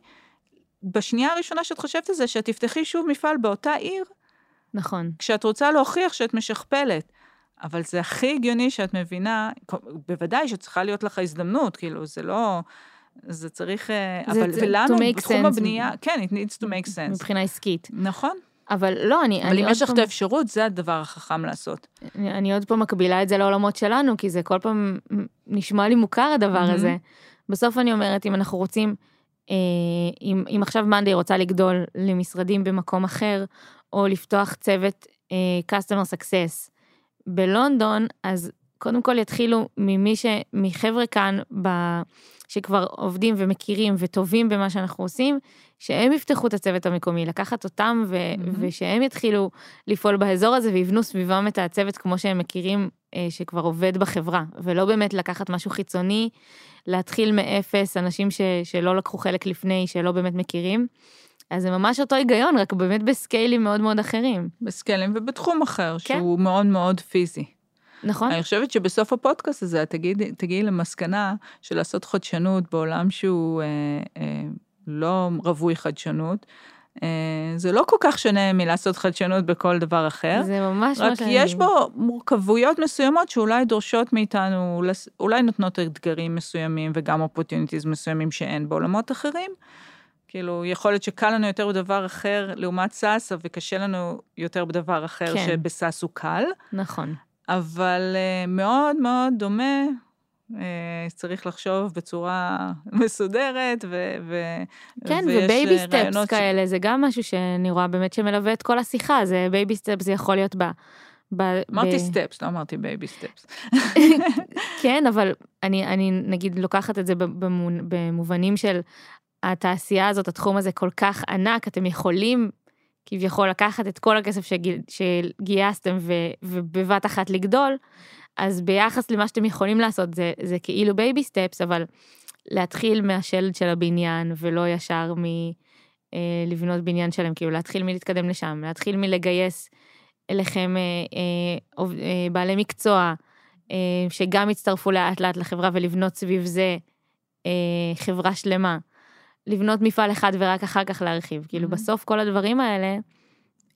בשנייה הראשונה שאת חושבת על זה, שאת תפתחי שוב מפעל באותה עיר, נכון. כשאת רוצה להוכיח שאת משכפלת. אבל זה הכי הגיוני שאת מבינה, בוודאי שצריכה להיות לך הזדמנות, כאילו, זה לא... זה צריך... אה, זה- אבל זה- ולנו, בתחום sense. הבנייה, כן, it needs to make sense. מבחינה עסקית. נכון. אבל לא, אני... אבל אני אם יש לך את האפשרות, זה הדבר החכם לעשות. אני, אני עוד פעם מקבילה את זה לעולמות שלנו, כי זה כל פעם נשמע לי מוכר הדבר מהמם. הזה. בסוף אני אומרת, אם אנחנו רוצים, אה, אם, אם עכשיו מאנדי רוצה לגדול למשרדים במקום אחר, או לפתוח צוות אה, customer success בלונדון, אז קודם כל יתחילו ממי ש... מחבר'ה כאן, ב... שכבר עובדים ומכירים וטובים במה שאנחנו עושים, שהם יפתחו את הצוות המקומי, לקחת אותם ו... מהמם. ושהם יתחילו לפעול באזור הזה ויבנו סביבם את הצוות כמו שהם מכירים, אה, שכבר עובד בחברה, ולא באמת לקחת משהו חיצוני, להתחיל מאפס, אנשים ש... שלא לקחו חלק לפני, שלא באמת מכירים. אז זה ממש אותו היגיון, רק באמת בסקיילים מאוד מאוד אחרים. בסקלים ובתחום אחר, כן. שהוא מאוד מאוד פיזי. נכון? אני חושבת שבסוף הפודקאסט הזה תגידי, תגיעי למסקנה של לעשות חדשנות בעולם שהוא אה, אה, לא רווי חדשנות. אה, זה לא כל כך שונה מלעשות חדשנות בכל דבר אחר. זה ממש מה רק שאני... יש בו מורכבויות מסוימות שאולי דורשות מאיתנו, אולי נותנות אתגרים מסוימים וגם opportunities מסוימים שאין בעולמות אחרים. כאילו, יכול להיות שקל לנו יותר בדבר אחר לעומת SaaS, וקשה לנו יותר בדבר אחר כן. שב SaaS הוא קל, נכון. אבל אה, מאוד מאוד דומה, אה, צריך לחשוב בצורה מסודרת, ו... ו- כן, ויש, ו baby אה, steps ש- כאלה, זה גם משהו שאני רואה באמת שמלווה את כל השיחה, זה baby steps, זה יכול להיות ב... ב- אמרתי ב- steps, לא אמרתי baby steps. כן, אבל אני, אני נגיד לוקחת את זה במובנים של התעשייה הזאת, התחום הזה כל כך ענק, אתם יכולים כביכול לקחת את כל הכסף שגיל, שגייסתם ו, ובבת אחת לגדול, אז ביחס למה שאתם יכולים לעשות זה, זה כאילו baby steps, אבל להתחיל מהשלד של הבניין ולא ישר מלבנות בניין שלם, כאילו להתחיל מלהתקדם לשם, להתחיל מלגייס אליכם אה, אה, אה, בעלי מקצוע, אה, שגם יצטרפו לאט לאט לחברה ולבנות סביב זה אה, חברה שלמה. לבנות מפעל אחד ורק אחר כך להרחיב. כאילו Mhm. בסוף כל הדברים האלה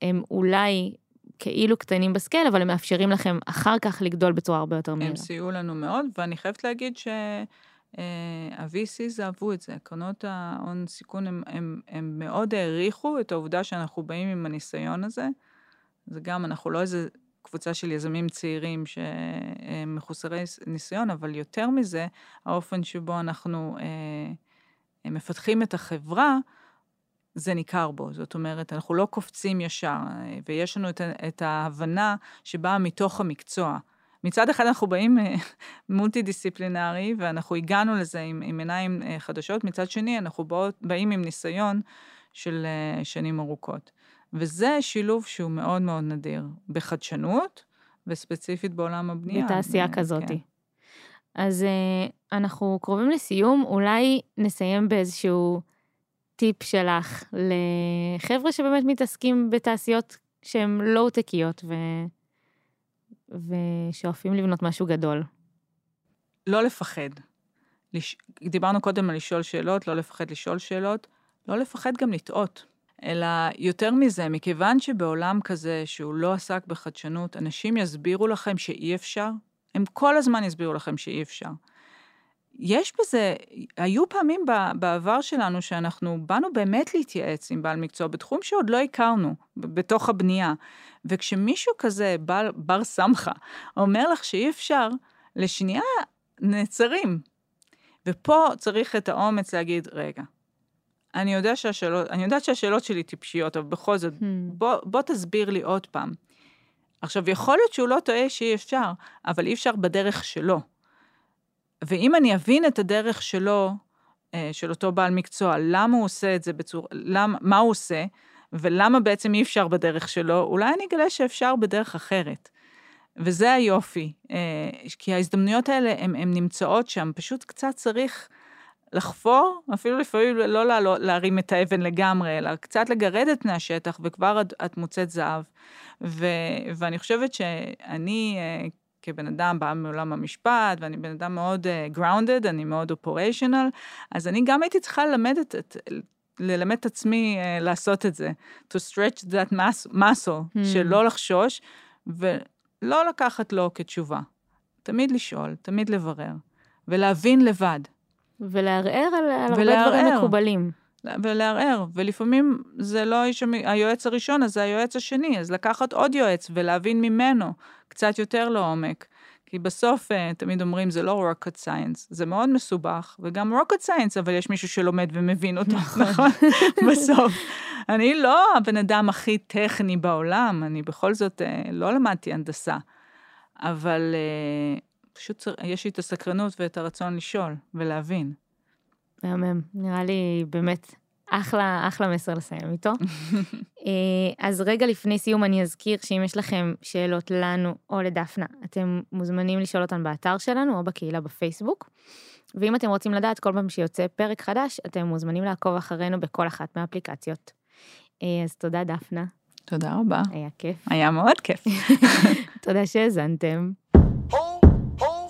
הם אולי כאילו קטנים בסקייל, אבל הם מאפשרים לכם אחר כך לגדול בצורה הרבה יותר מהירה. הם סייעו לנו מאוד, ואני חייבת להגיד שה-VCs אהבו את זה, קרנות ההון סיכון, הם, הם, הם מאוד העריכו את העובדה שאנחנו באים עם הניסיון הזה. זה גם, אנחנו לא איזה קבוצה של יזמים צעירים שהם מחוסרי ניסיון, אבל יותר מזה, האופן שבו אנחנו אה, מפתחים את החברה, זה ניכר בו. זאת אומרת, אנחנו לא קופצים ישר, ויש לנו את, את ההבנה שבאה מתוך המקצוע. מצד אחד אנחנו באים אה, מולטי דיסציפלינרי, ואנחנו הגענו לזה עם, עם עיניים אה, חדשות, מצד שני אנחנו באות, באים עם ניסיון של אה, שנים ארוכות. וזה שילוב שהוא מאוד מאוד נדיר בחדשנות, וספציפית בעולם הבנייה. בתעשייה כזאת. כן. אז אה, אנחנו קרובים לסיום, אולי נסיים באיזשהו טיפ שלך לחבר'ה שבאמת מתעסקים בתעשיות שהן לואו-טקיות ו... ושואפים לבנות משהו גדול. לא לפחד. לש... דיברנו קודם על לשאול שאלות, לא לפחד לשאול שאלות, לא לפחד גם לטעות. אלא יותר מזה, מכיוון שבעולם כזה שהוא לא עסק בחדשנות, אנשים יסבירו לכם שאי אפשר, הם כל הזמן יסבירו לכם שאי אפשר. יש בזה, היו פעמים בעבר שלנו שאנחנו באנו באמת להתייעץ עם בעל מקצוע בתחום שעוד לא הכרנו, בתוך הבנייה. וכשמישהו כזה, בר, בר סמכה, אומר לך שאי אפשר, לשנייה נעצרים. ופה צריך את האומץ להגיד, רגע, אני, יודע שהשאלות, אני יודעת שהשאלות שלי טיפשיות, אבל בכל זאת, Hmm. בוא, בוא תסביר לי עוד פעם. עכשיו, יכול להיות שהוא לא טועה שאי אפשר, אבל אי אפשר בדרך שלו. ואם אני אבין את הדרך שלו, אה, של אותו בעל מקצוע, למה הוא עושה את זה בצורה, למה, מה הוא עושה, ולמה בעצם אי אפשר בדרך שלו, אולי אני אגלה שאפשר בדרך אחרת. וזה היופי, אה, כי ההזדמנויות האלה, הן נמצאות שם, פשוט קצת צריך לחפור, אפילו לפעמים לא לעלות, להרים את האבן לגמרי, אלא קצת לגרד את פני השטח, וכבר את, את מוצאת זהב. ו, ואני חושבת שאני, אה, כבן אדם בא מעולם המשפט, ואני בן אדם מאוד uh, grounded, אני מאוד operational, אז אני גם הייתי צריכה ללמד את, את, ללמד את עצמי uh, לעשות את זה, to stretch that mus- muscle, Hmm. שלא לחשוש, ולא לקחת לא כתשובה. תמיד לשאול, תמיד לברר, ולהבין לבד, ולערער על, על הרבה. דברים מקובלים. ולערער, ולפעמים זה לא האיש היועץ הראשון, אז זה היועץ השני, אז לקחת עוד יועץ ולהבין ממנו קצת יותר לעומק. כי בסוף, אה, תמיד אומרים, זה לא rocket science, זה מאוד מסובך, וגם rocket science, אבל יש מישהו שלומד ומבין אותו, נכון? בסוף. אני לא הבן אדם הכי טכני בעולם, אני בכל זאת אה, לא למדתי הנדסה, אבל אה, פשוט יש לי את הסקרנות ואת הרצון לשאול ולהבין. מהמם, נראה לי באמת אחלה, אחלה מסר לסיים איתו. אה, אז רגע לפני סיום אני אזכיר שאם יש לכם שאלות לנו או לדפנה, אתם מוזמנים לשאול אותן באתר שלנו או בקהילה בפייסבוק. ואם אתם רוצים לדעת כל פעם שיוצא פרק חדש, אתם מוזמנים לעקוב אחרינו בכל אחת מהאפליקציות. אה, אז תודה דפנה, תודה רבה. היה כיף. היה מאוד כיף. תודה שהאזנתם.